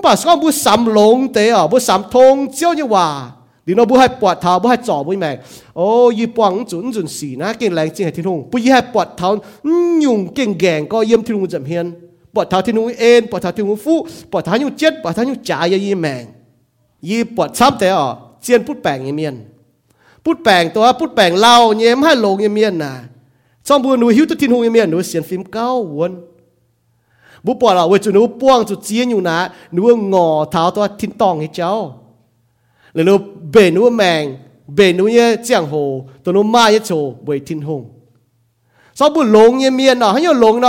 yếm bờ 唔把说不三龙的啊，不三通照就话，你那不系拔头，不系左不命，哦，要帮准准时นะ劲靓正系天空，不要系拔头，嗯用劲劲个验天空怎样？拔头天空เอ็น拔头天空夫，拔头用เจ็ด拔头用จ่ายยี่แมงยี่ปวดซ้ำแต่อ่ะเจียนพุด แปลงยี่เมียนพุดแปลงตัวพุดแปลงเล่าเนี่ยไม่ให้ลงยี่เมียนน่ะช่องบัวหนูหิวตัว天空ยี่เมียนหนูเสียนฟิล์มเก้าวน bố bỏ là với chú nó buông chú chia nhiều nà nó ngò tháo tôi thiên tòng hết cháu là nó bể nó mèng bể nó như giang hồ tôi nó mai nhất chỗ với thiên hùng sau bố lông như miền nào hay nhiều lông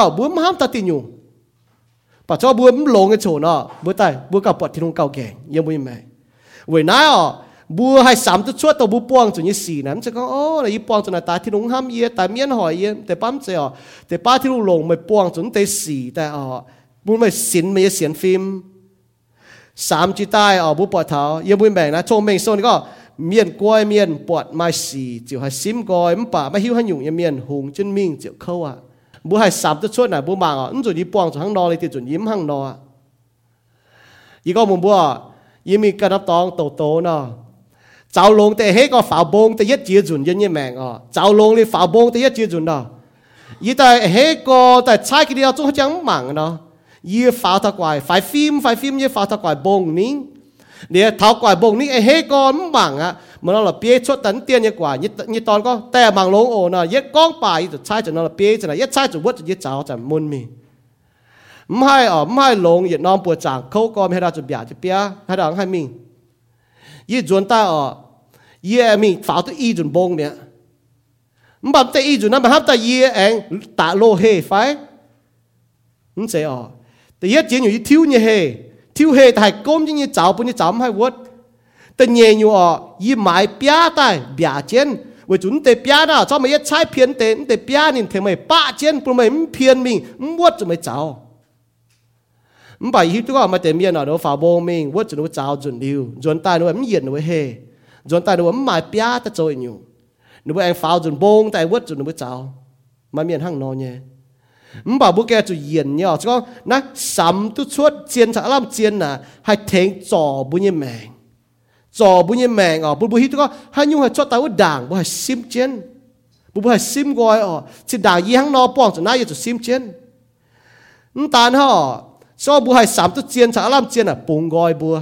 บัวให้สามตัวช่วยตัวบุปวงจนยี่สี่นั้นจะก็โอ้ในยี่ปวงจุนตาที่ลุงห้ามเยี่ยแต่เมียนหอยเยี่ยแต่ปั้มเจีแต่ป้าที่ลุงลงไม่ปวงจนแต่สี่แต่อ๋อบุญไม่สินไม่เสียนฟิล์มสามจีใต้อ๋อบุปวดเท้าเยี่ยบุญแบ่งนะชงเมงโซนก็เมียนกล้วยเมียนปวดไม่สี่จิ๋วให้ซิมกอยมันป่าไม่หิวให้หยุ่งยเมียนหงจนมิ่งเจียวเข้าอะบัวให้สามตัวช่วหน่ะบุมางอ๋อจนยี่ปวงจนห้างนอเลยติจนยิ้มห้างนออีก็มุมบัวยิ่มมีกระนับตองโตโตเนาะ cháu lông thì hết có pháo bông thì nhất chia chuẩn nhân như mèng à cháu lông thì pháo bông thì nhất chia chuẩn đó ý ta hết có tại sai cái điều chúng chẳng mảng đó ý pháo ta quài phải phim phải phim như pháo ta quài bông nín để tháo quài bông nín hết có mảng à mà nó là bia chốt tấn tiền như quả như như tòn cóแต่mang lông ổ nó yết con bài thì sai cho nó là bia cho nó yết sai cho vớt cho yết cháu cho môn mi 唔系哦，唔系龙越南部长口讲咩啦就别就别，系当系明，依转大哦， 依系明发到依转帮咩？唔系得依转，那么合得依诶大路气快，唔知哦，第一件要挑嘢气，挑气但系讲嘢找半嘢找唔 จนตายดูว่าหมายปียตะโจยอยู่หนูไปเองฟ้าจนบงแต่วัดจนหนูไปเจ้ามาเมียนห้างนอนเนี่ยมบ่าวบุกแกจะเยียนเนี่ยก็นะสามตุชวดเจียนสาลามเจียนน่ะให้เทงจ่อบุญยแมงจ่อบุญยแมงอ๋อบุบุฮิตก็ให้ยุ่งให้ชดตาว่าด่างบุให้ซิมเจียนบุบุให้ซิมกอยอ๋อสิด่างยี่ห้างนอป้องจะน่าจะซิมเจียนนั่นตานฮะชอบบุให้สามตุเจียนสาลามเจียนน่ะปุงกอยบัว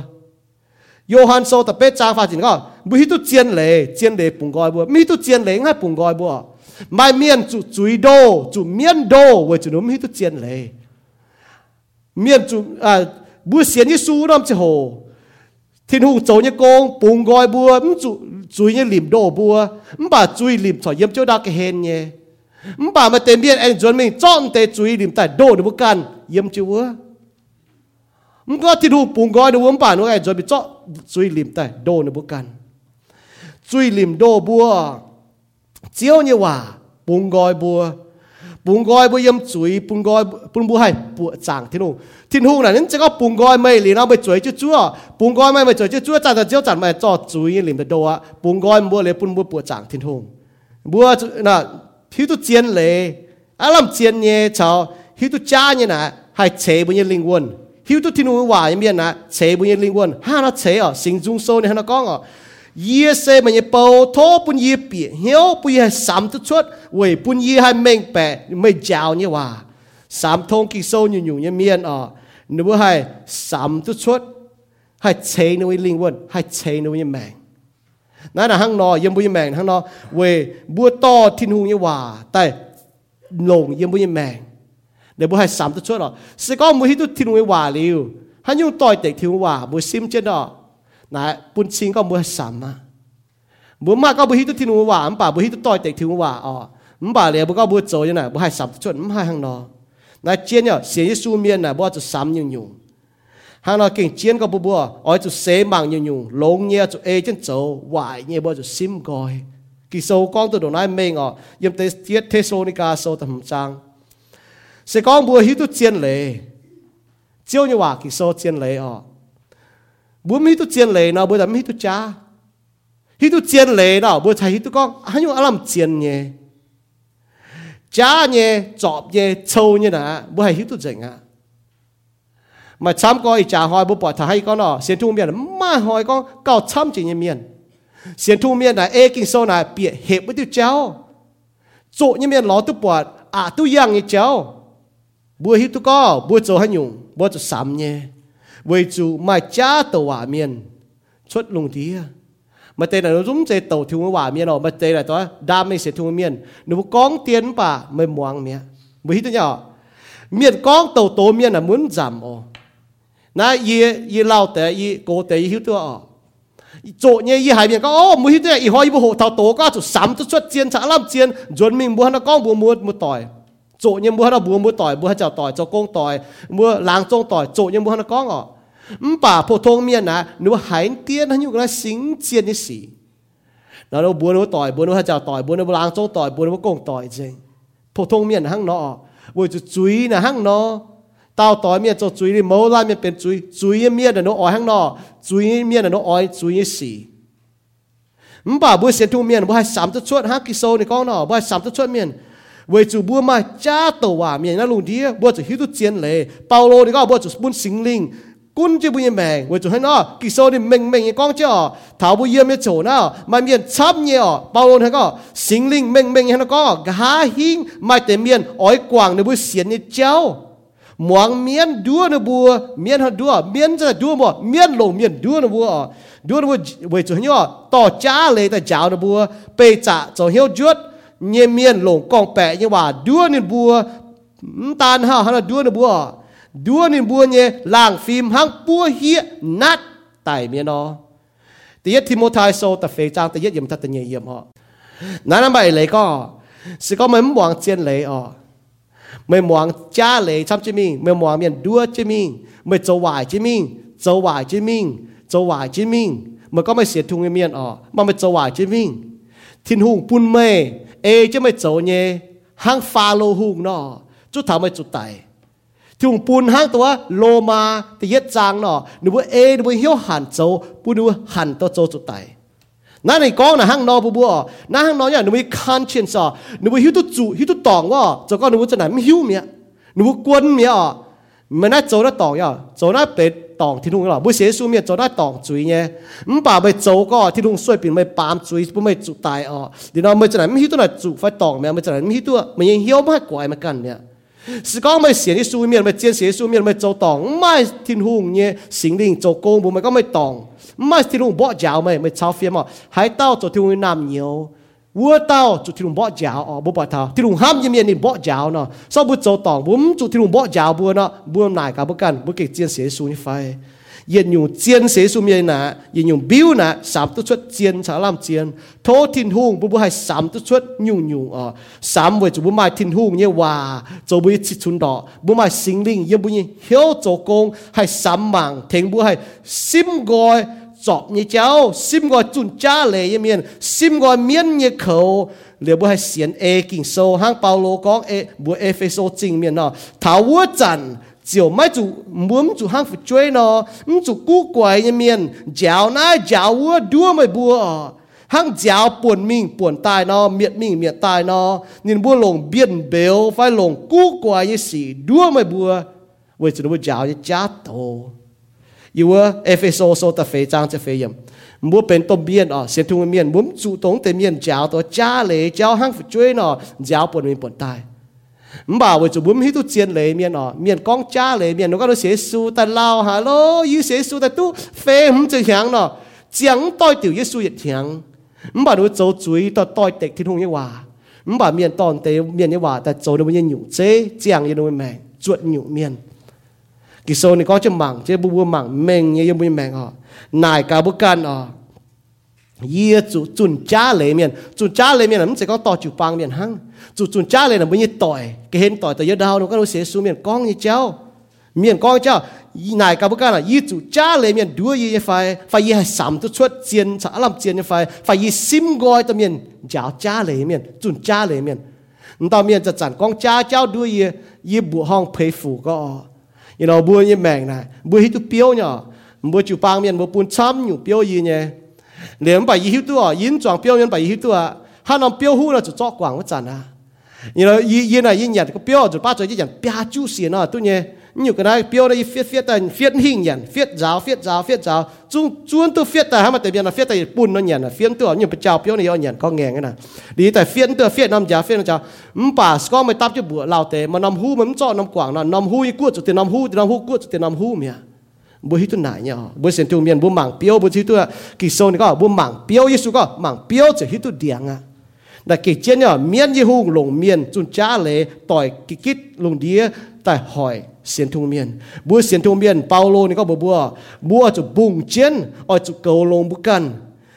bùng gọi bùa mai miền chủ chuối đô chủ miền đô với chủ nó mi tu chiên lệ miền chủ à bu xiên như su năm chỉ hồ thiên hùng châu như công bùng gọi bùa m chủ chuối như lim đô bùa m bà chuối lim thọ yếm chỗ đa cái hèn nhé m bà mà tên miền anh chuẩn mình chọn tê chuối lim tại đô được bức can yếm chỗ bùa มก็ที่ดูปุ่งก้อยดูวมป่านว่า ไอ้จอยไปเจาะจุยลิมแต่โดนบุกันจุยลิมโดบัวเจียวเนี่ยว่าปุ่งก้อยบัวปุ่งก้อยบัวยำจุยปุ่งก้อยปุ่งบัวให้ปวดจางที่นู่นที่นู่นน่ะนั่นจะก็ปุ่งก้อยไม่หลีเอาไปจุยจุ๊จ้วปุ่งก้อยไม่ไปจุยจุ๊จ้วจันแต่เจียวจันไม่เจาะจุยลิมแต่โดอ่ะปุ่งก้อยบัวเลยปุ่งบัวปวดจางที่นู่นบัวน่ะที่ตุเจียนเลยอารมณ์เจียนเนี่ยชาวที่ตุจ้าเนี่ยนะให้เฉยบุญยลิงวน hiu tu tinu wa miền nè, chế bu yên linh quân ha nó chế ở sinh dung sâu này ha nó con ở ye se mà ye bầu thô bun ye bị hiểu bu ye sám tu chuột quỷ bun ye hai mình bè mày chào như wa. Sám thông kỳ sâu như nhung như miền ở nếu hai sám tu chuột hai chế nó yên linh quân hai chế nó yên mèn nãy là hang nọ yên bu yên mèn hang nọ quỷ bua to tin hùng như wa tại lồng yên bu yên mèn 你冇系三得出咯。是讲每都听会话了，系用代地听话，冇心啫咯。嗱，半千个冇系三啊，冇乜个每都听会话，唔把每都代地听话哦，唔把你冇个冇做啫嗱，冇系三得出，唔系行咯。嗱，煎咗写喺书面嗱，冇就三用用。hàng nó kinh chiến có bùa bùa, ở chỗ xế mạng nhiều nhiều, lông nhẹ chỗ ê chân chỗ, hoài nhẹ bùa chỗ sim coi. Kỳ sâu con tôi đồ nói mê ngọ, yếm tế thiết thế sô ni ca sâu tầm trang sẽ có bùa hít tu chiên lệ chiếu như hòa kỳ so chiên lệ ọ bùa hít tu chiên lệ nào bùa đâm hít tu cha. Hít tu chiên lệ nào bùa thầy hít tu con hắn nhung làm chiên nhé cha nhé chọp nhé châu nhé nà bùa hay hít tu dành à mà chăm coi trả hỏi bùa bỏ thả hay con nọ xiên thu miền mà hỏi con, cao chăm chỉ như miền xiên thu miền này, ê kinh sâu này, bịa hẹp với tiêu cháu. Chỗ như miền ló tu bỏ à tu yang như cháu. บัวฮิตุก็บัวโจให้ยุงบัวจะสามเนี่ยบัวจูมาจ้าตัวเมียนชุดลงทีมาเตนเราจุ้มเจตัวทิวว่าเมียนออกมาเตนอะไรตัวดามไม่เสียทิวเมียนหนูกองเตียนป่าไม่มวงเมียบัวฮิตุเนี่ยเมียนกองตัวโตเมียนอ่ะเหมือนจำอ๋อนะยียีเล่าแต่ยีโกแต่ยีฮิตัวอ๋อโจเนี่ยยี่หายเมียนก็อ๋อมือฮิตเนี่ยอีหอยบุหเท่าโตก็จุดสามจุดชุดเจียนฉะล่ำเจียนจนมิงบัวนะก้องบัวมัวมัวต่อย โจยังบัวเราบัวบัวต่อยบัวเจ้าต่อยเจ้ากงต่อยบัวล้างจงต่อยโจยังบัวเราก้องอ๋อมป่าพวกทงเมียนะหนูหายเตี้ยนะอยู่กันสิงเจียนนี่สีเราเราบัวเราต่อยบัวเราเจ้าต่อยบัวเราล้างจงต่อยบัวเรากงต่อยจริงพวกทงเมียนหังเนาะบัวจะจุยนะหังเนาะเต้าต่อยเมียจะจุยนี่เมอล่าเมียเป็นจุยจุยเมียนะหนูอ้อยหังเนาะจุยเมียนะหนูอ้อยจุยนี่สีมป่าบัวเสียทุ่งเมียนบัวให้สามตัวชวดห้ากิโลในกองเนาะบัวให้สามตัวชวดเมียน วหันโจปูหนูว่าหันตัวโจจุดไตนั่นในกองนะห้างนอบัวบัวนั่นห้างนอเนี่ยหนูว่าคันเชียนซอหนูว่าหิวตัวจุหิวตัวตองว่าจะก็หนูว่าจะไหนไม่หิวเมียหนูว่ากวนเมียอ่ะมันน่าโจน่าตองอ่ะโจน่าเป็ดตองที่ทุ่งหรอบุ เงียเมียนหลงกองแปะยังว่าดัวนินบัวตานห้าหันดัวนินบัวดัวนินบัวเนี่ยล่างฟิล์มหังปัวเฮียนัดไตเมียนอตีเยทิโมทายโซตะเฟจางตีเยยิมทัตเนียเยี่ยมฮะนั้นไปเลยก็สิก็ไม่หวังเจียนเลยอ๋อไม่หวังจ้าเลยชับจิมิงไม่หวังเมียนดัวจิมิงไม่จะหวายจิมิงจะหวายจิมิงจะหวายจิมิงมันก็ไม่เสียทุงเมียนอ๋อมันไม่จะหวายจิมิง ทิ้นหุงปุ่นเมเอจะไม่โจเนห้างฟาโลหุงนอจุดถามไม่จุดไตที่หุงปุ่นห้างตัวโลมาแต่เย็ดจางนอหนูว่าเอหนูว่าเหี้ยวหันโจปุ่นหนูว่าหันตัวโจจุดไตนั่นในกองนะห้างนอบัวนั่นห้างนอเนี่ยหนูว่าคันเชียนซอหนูว่าหิวตุจูหิวตุตองว่าจะก็หนูว่าจะไหนไม่หิวเมียหนูว่ากวนเมียอะ 用表嗱，三得出箭查揽箭，拖天空不不系三得出用用啊，三为就不卖天空嘢话，就不切寸度，不卖心灵，也不然晓做工，系三万，停不系心外作你教，心外转家嚟一面，心外面一口。了不系先 A 经数，向保罗讲 A，不 A 非数正面咯，头我阵。只 ไม่จุมุมจุห้างฝึกช่วยเนาะมจุกู้กวยยังเมียนเจ้าหน้าเจ้าวัวดัวไม่บัวห้างเจ้าป่วนมิงป่วนตายเนาะเมียดมิงเมียดตายเนาะนินบัวลงเบียนเบลไฟลงกู้กวยยังสีดัวไม่บัวเวจุบัวเจ้าจะจ้าโตอยู่ว่าเอฟเอโซโซตะเฟจางจะเฟยมมัวเป็นต้มเบีย chọp như cháu sim gọi chun cha lệ như miền sim gọi miên như khẩu. Liệu bữa hay xiên e kinh sâu hang paulo có e bữa e phê sâu chính miền nó thảo vua chẳng chiều mai chủ muốn chủ hang phụ chơi nọ, muốn chủ cú quậy như miền. Giáo na giáo vua đua mày bùa. Hang giáo buồn mình buồn tai nọ, miệt mình miệt tai nọ, nhìn bùa lồng biên béo phải lồng cú quậy như xì đua mày bùa. Vậy chúng nó giáo như chát tổ yêu FSO số ta phê trang cho phê yếm. Mua bên tôm miên à ờ, xem thung miền muốn chủ động tên miên giáo to cha lệ giáo hang phải chơi nó giáo buồn mình buồn tai. Mà với chủ muốn hít tu chiến lệ miền à miền con cha lệ miền, nó có nó sẽ su ta lao hà lô yêu sẽ su ta tu, phê hum chơi hàng nó chẳng tôi tiểu yêu su hiện hàng mà với chỗ chuối to tôi tệ thiên hung như hòa mà miền toàn tế miền như hòa ta chỗ nó mới nhủ chế chẳng như nó mày mẹ, chuột nhủ miên กิโซนี่ก็จะมังเจบูบูมังเมงเยี่ยมบุยแมงอ่ะนายกาบุกันอ่ะเยี่ยจุจุนจ้าเลยเมียนจุนจ้าเลยเมียนมันจะก็ต่อจูปังเมียนหังจุจุนจ้าเลยนะมันยี่ต่อยก็เห็นต่อยแต่ยะดาวนูก็รู้เสียสูเมียนก้องยี่เจ้าเมียนก้องเจ้านายกาบุกันอ่ะยี่จุจ้าเลยเมียนด้วยยี่ไฟไฟยี่สามตัวชวดเจียนสารลำเจียนยี่ไฟไฟยี่ซิมกอยตัวเมียนยาวจ้าเลยเมียนจุนจ้าเลยเมียนตอนเมียนจะจันก้องจ้าเจ้าด้วยยี่ยี่บุห้องเพยฟูก็อ่ะ you know bu ye meng na bu hi tu piao nya bu chu pang mien bu pun cham nyu piao yi nye lem ba yi hi tu a yin chang piao mien ba yi hi tu a ha nam piao hu la chu cho kwang wa chan na you know yi yi na yin yat ko piao à, chu pa cho yi yan pia chu si na tu nye như cái này, biểu đây phết phết tay phết hình nhỉ phiết giáo phết giáo phết giáo. Chúng chúng tôi phết tay mà? Tại vì là phết tay bùn nó nhỉ là phiết tôi như mà chào, biểu này nhỉ có nghe cái nào? đi tại phiết tôi phết năm giáo phết năm chào ừm, bà có mày tập cho bữa lao tế, mà năm hú mà cho năm quảng là năm hu cuột cho tiền năm hu năm hu cuột cho tiền năm hu mía bữa hít tôi nải nhở. Bữa xem tôi miền bữa mảng biểu bữa hít tôi kỳ sâu này có bữa mảng biểu Giêsu có, mảng biểu chỉ hít tôi điang à là kỳ chiến nhở miền Giêsu lùng miền chúng cha lệ, tỏi kỳ kít lùng đĩa tại hỏi xiên thung miên. Bua xiên thung miên, paulo này có bua bua bua chụp bùng chiến, ở chụp cầu lông bu cần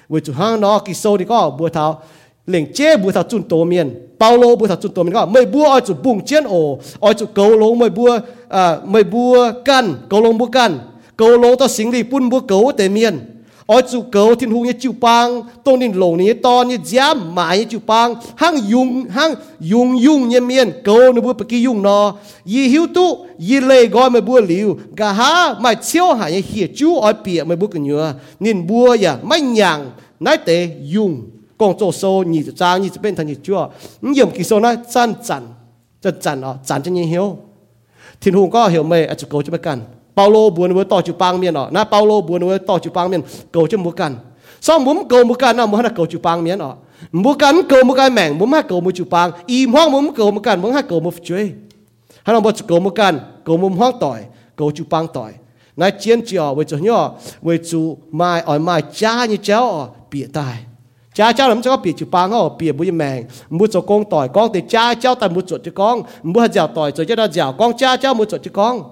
với chụp hang nó kỳ sâu thì có bua tháo liền chế bua tháo chun tô miên. Paulo bua tháo chun tô miên có. Mấy bua ở chụp bùng chiến ổ, ở chụp cầu lông, mấy bua à mấy bua cần cầu lông bu cần cầu lông tao xính đi pun bua cầu tề miên oi chu ko tin hu ni chu pang ton din lo ni ton ni jia mai ni chu pang. Hang yung hang yung yung ni mien ko ni bu pa ki yung no. Yi hiu tu yi le go me bu liu. Ga ha mai chiao ha ye hi chu oi pia me bu ka nyua nin ya mai nyang nai te yung kong zo so ni chang ni ben tan ni chua. Yem ki so na chan chan chan chan no chan chen ni hiu tin hu ko hiu me a chu ko chu me kan bao lô buồn với tỏ chữ bang miền đó. Na bao lô buồn với tỏ chữ bang miền cầu chứ mua cần sao muốn cầu mua cần nào? Muốn là cầu chữ bang miền đó. Mua cần cầu mua cái mảng, muốn hát cầu mua chữ bang im hoang muốn cầu mua cần muốn hát cầu mua chơi hay là một cầu mua cần cầu mua hoang tỏi, cầu chữ bang tỏi. Na chiến chiều, với chỗ nhỏ, với chú mai, ở mai cha như cháu bịa tai. Cha, cháu làm cho bị chụp băng họ bị bùi mèn muốn cho con tỏi con thì cha, cháu tại muốn chuột cho con. Muốn hạt dẻo tỏi cho cho nó dẻo con. Cha, cháu muốn chuột cho con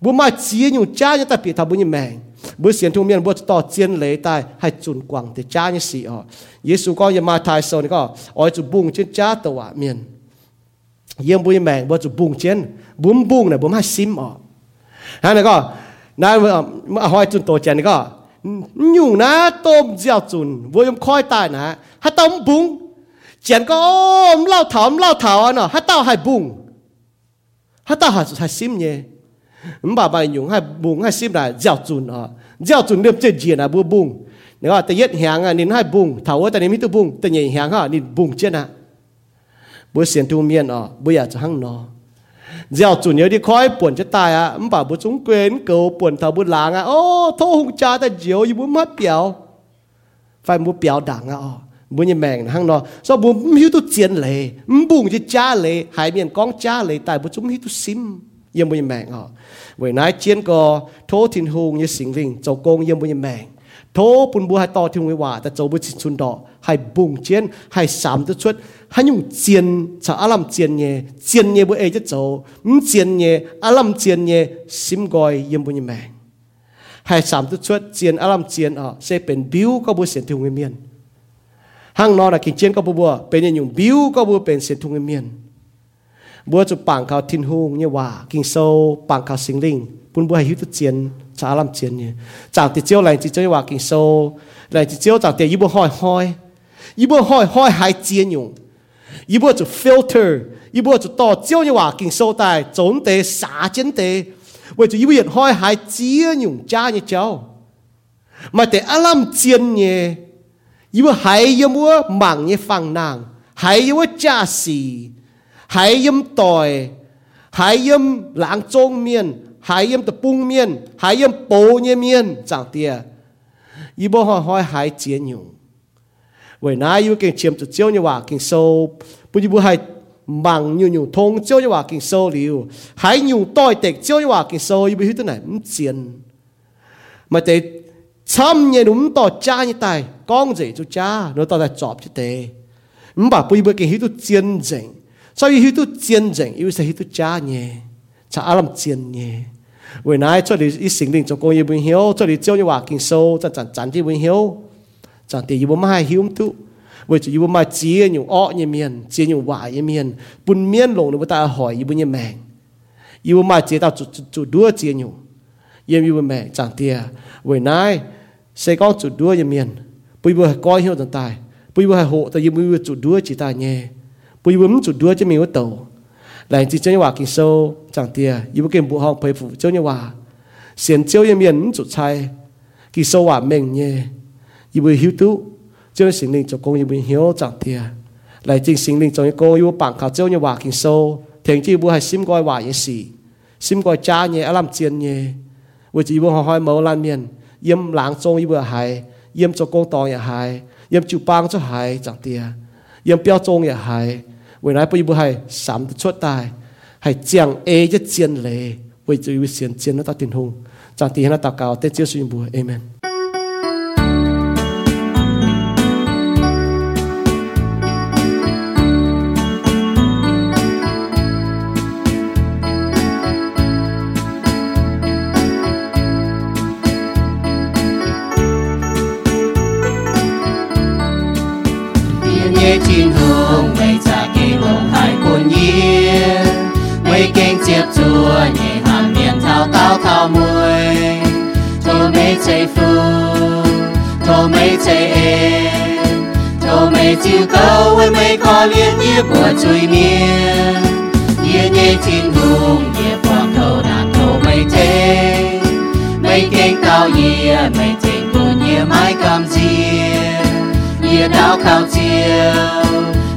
bố mà chia nhung cha như ta bị thà bố như mẹ. Bố xiên thung miên, bố tỏ chiến lấy tai hay chun quăng thì cha như sĩ họ. Giêsu có như mai thai sơn này có, ôi, chú bung trên cha tàu ạ, miền. Yếm bố như mẹ, bố chú bung trên bún bung này, bố mà sim họ. Ha này có nãy mà hỏi chun tổ chén này có nhung na tôm gieo chun bố yếm khói tai nè hát tôm bung chén có ôm lao thảo lau thảo à nọ, hát tao hay bung hát tao hay sim nhé bà bà nhung hai bùng hai sim là giao chun à giao chun được chơi gì à bùa bùng nếu mà tay nhiên hàng à nên hai bùng thảo ở tại nên tu bùng tay nhảy hàng à nên bùng trên à bùa xiên tu miên à bùa giờ cho hăng nó. Giao chun nhớ đi khói, buồn cho tai à bà bùa chúng quên, cầu buồn thảo bùa láng à ô thô hung cha ta diều, như bùa mất biểu phải bùa biểu đảng à bùa như mèng hăng nó. So bùa hiu tu chiến lệ bùng chỉ cha lệ hai miền con cha lệ tại bùa chúng hiu tu sim ยังไม่แมงอ่ะเวนายเจียนก็โททินหงยี่สิงลิงเจ้ากงยังไม่แมงโทปุ่นบัวให้ต่อทิ้งไว้ว่าแต่เจ้าบุชิชุนดอให้บุงเจียนให้สามตัวชุดให้ยุ่งเจียนชาอารมเจียนเย่เจียนเย่บัวเอจะเจ้าอืมเจียนเย่อารมเจียนเย่ซิมกอยยังไม่แมงให้สามตัวชุดเจียนอารมเจียนอ่ะเซเป็นบิวก็บัวเสียนทุ่งเมียนห้างนอนอะกินเจียนก็บัวเป็นยังยุ่งบิวก็บัวเป็นเสียนทุ่งเมียน บัวจุปังเขาทินหงเนี่ยว่ากิงโซปังเขาสิงลิงปุ่นบัวให้ฮิตเจียนชาลำเจียนเนี่ยจากติเจียวแรงจิเจียวว่ากิงโซแรงจิเจียวจากเตียยี่บัวห้อยห้อยยี่บัวห้อยห้อยหายเจียนอยู่ยี่บัวจุ filter ยี่บัวจุต่อเจียวเนี่ยว่ากิงโซแต่จนเตสาเจียนเต为咗ยี่บัวห้อยหายเจียนอยู่จ้าเนี่ยเจ้ามาแต่อารมณ์เจียนเนี่ยยี่บัวหายยี่บัวหมั่งเนี่ยฟังนางหายยี่บัวจ้าสี hãy yếm tỏi, hãy yếm lãng trông miên, hãy yếm tập bung miên, hãy yếm bố nhé miên, chẳng tia y bố hỏi hỏi hãy chiến nhung vậy nãy y kinh chiếm tự chiếu như hòa kinh sâu. Bố y bố hãy bằng nhiều nhiều thông chiếu như hòa kinh sâu liu. Hãy nhiều tỏi tịch chiếu như hòa kinh sâu y bố hít này không chiến mà thế chăm nhé đúng tỏ cha như tài, con gì cho cha, nó tỏ là chọp chứ tê không bảo bố y bố kinh hít tu chiến dành 所以佢都见证，要是佢都假嘢，就阿谂见嘢。为乃出嚟一成年做工业本晓，出嚟招你话件数，就赚赚啲本晓，赚啲要买晓都，为咗要买钱用恶一面，钱用坏一面，半面ลง你不带害一本一命，要买钱到做做多钱用，要要命赚啲啊，为乃世讲做多一面，不要系该晓就大，不要系好，但要要做多只大嘢。 bùi bấm chủ đua cho mình có tàu lại chỉ cho nhau kinh sâu chẳng tia yêu bất kiếm bộ hong phải phủ cho nhau hòa xiên chiêu yên miền chủ chai, kinh sâu hòa mình nhé yêu bùi hiếu tú cho nên sinh linh cho công yêu bùi hiếu chẳng tia lại chỉ sinh linh cho những cô yêu bằng khảo cho nhau hòa kinh sâu thành chi bùi hay sim coi hòa yên sĩ sim coi cha nhé làm chiên nhé bùi chỉ bùi hỏi mẫu lan miền yếm láng trông yêu bùi hài yếm cho công tòng nhà hài yếm chủ bang cho hài chẳng tia yếm béo trông nhà hài 未来不一不系三出大，系将 A 一战嚟，为咗要先战到天空，就地下祷告，得接宣布，Amen。 Thô mê chạy chiều câu với mây có liên nhé của chui miên nhẹ nhẹ thiên hùng nhẹ quang cầu đàn thô mây thế mây kênh tao nhẹ mây thịnh buồn nhẹ mãi cầm chia nhẹ đau khảo chiều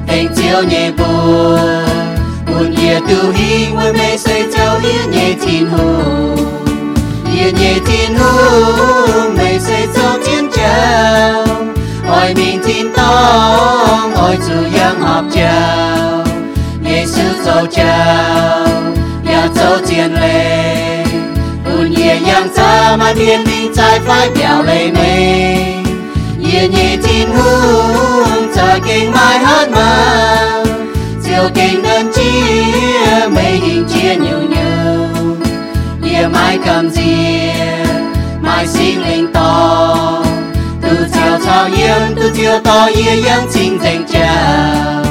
thành chiều nhẹ buồn buồn nhẹ tu hi với mê say cháu nhẹ nhẹ thiên hồ nhẹ nhẹ thiên hồ ôi chủ giang mà phải kinh mai mà chiều kinh đơn chia, mấy hình chia nhiều nhiều địa mai cầm chia mai sinh linh to chiều yên chiều to yên yang chính thành chào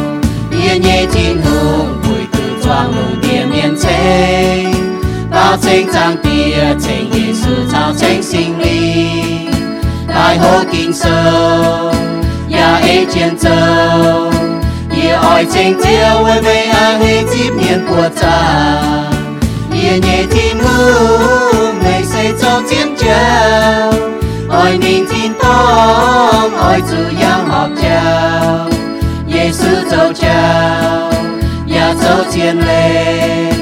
yên nhẹ tin hương bùi từ choang lùng địa miền trên bao tranh trang tia tranh giê xu chào tranh sinh linh đại hô kinh sâu ya ê chiến châu ye oi tranh tiêu với về a hê chip miền của nhẹ tin hương ngày xây cho chiến trao oi mình tin tông oi chủ yang học chào. Giêsu châu chào ya châu chiến lên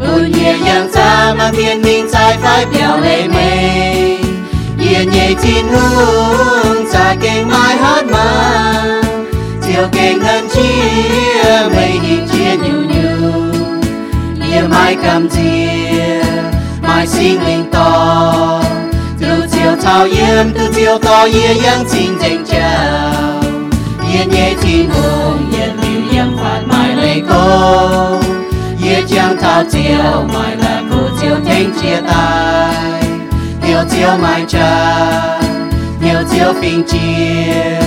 buồn nhẹ nhàng ta mà thiên minh trái phải biểu lệ mây nhẹ nhẹ tin hương ta kinh mai hát mà chiều kinh hơn chia, mây hình chia nhiều nhiều nhẹ mai cầm chia mai sinh linh to từ chiều thao yếm từ chiều to yê yang chính danh chào yê nhẹ tin hương yê liu yang phát mai lệ cô yê chẳng thao chiều mai là cô chiều thanh chia tay nhiều chiều mai cha nhiều chiều phình chia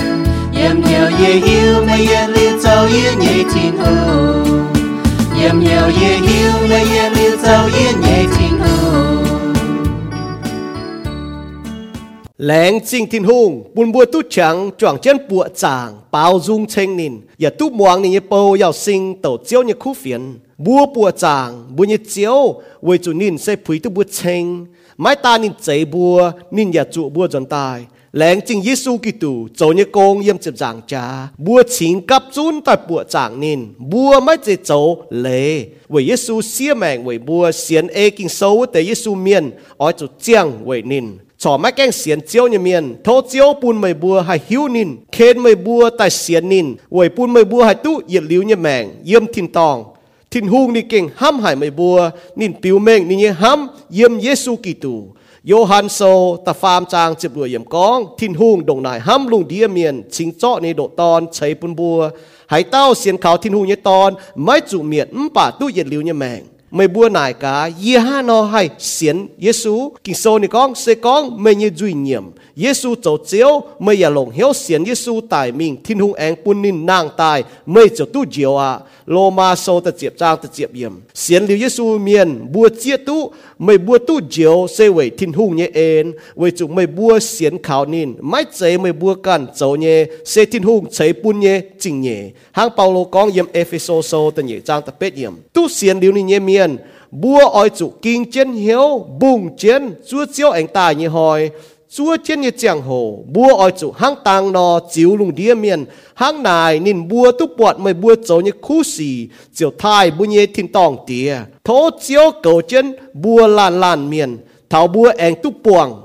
yếm nhiều yê hiu mê yê liu châu yê nhẹ tin hương yếm nhiều yê hiu mê yê liu châu yê nhẹ xin thiên hung, bùn bùa tu chẳng, chọn chân bùa chàng, bao dung chênh nín, giờ tu muang nín bầu yào sinh tổ chiếu như khu phiền, bùa bùa chàng, bùa như chiếu, với chủ nín sẽ phí tu bùa chênh, mái ta nín chạy bùa, nín nhà trụ bùa dần tài, leng chinh Giêsu Kitô, chỗ như công yếm chụp giảng cha, bùa chính cấp chun tại bùa chàng nín, bùa mái chế chỗ lệ, với Giêsu xia mẹng với bùa xiên ê kinh sâu tế Giêsu miên, ở chủ chiang với nín, ชอไม่แกงเสียนเจียวเนี่ยเมียนโทเจียวปูนไม่บัวให้หิวนินเคนไม่บัวแต่เสียนนินไว้ปูนไม่บัวให้ตู้เหยียดลิ้วเนี่ยแมงเยี่ยมทินตอง ทินหุงนี่เก่งห้ำหายไม่บัว นินปิวเมงนี่เนี่ยห้ำเยี่ยมเยซูกิตูโยฮันโซตะฟามจางเจ็บรวยเยี่ยมกอง ทินหุงดงนายห้ำลุงเดียเมียน ชิงเจาะในโดตอนใช้ปุนบัวให้เต้าเสียนเขาทินหุงเนี่ยตอนไม่จุเมียนมป่าตู้เหยียดลิ้วเนี่ยแมง mày bua nải cả ye ha nó hay xiên Giêsu kinh sâu ni con, sẽ con mày như duy nhiệm. Giêsu tổ chiếu mày ya lòng hiếu xiên Giêsu tại mình thiên hung anh quân nín nàng tài mày cho tu diệu à. Lô ma sâu ta chiệp trang, ta chiệp yểm xiên liu Giêsu miền bua chia tu mày bua tu diệu sẽ về thiên hung nhé en. Về chúng mày bua xiên khảo nín mày chế mày bua cản châu nhé sẽ thiên hung chế bun nhé chính nhé hang Paulo con yểm Ephesos sâu ta nhé trang, ta bết yểm tu xiên liu ni nhé miền bua oi chủ kinh chiến hiếu, bùng chiến, chúa chiếu anh ta như hỏi chúa chiến như chẳng hồ bua oi chủ hang tang nó chiếu lùng đĩa miền. Hang nài nên bua tu bọt mày bua chỗ như khu xì, chiều thai bu nhé thiên tòng tía. Thố chiếu cầu chân bua lan lan miền. Thảo bua anh tu buồng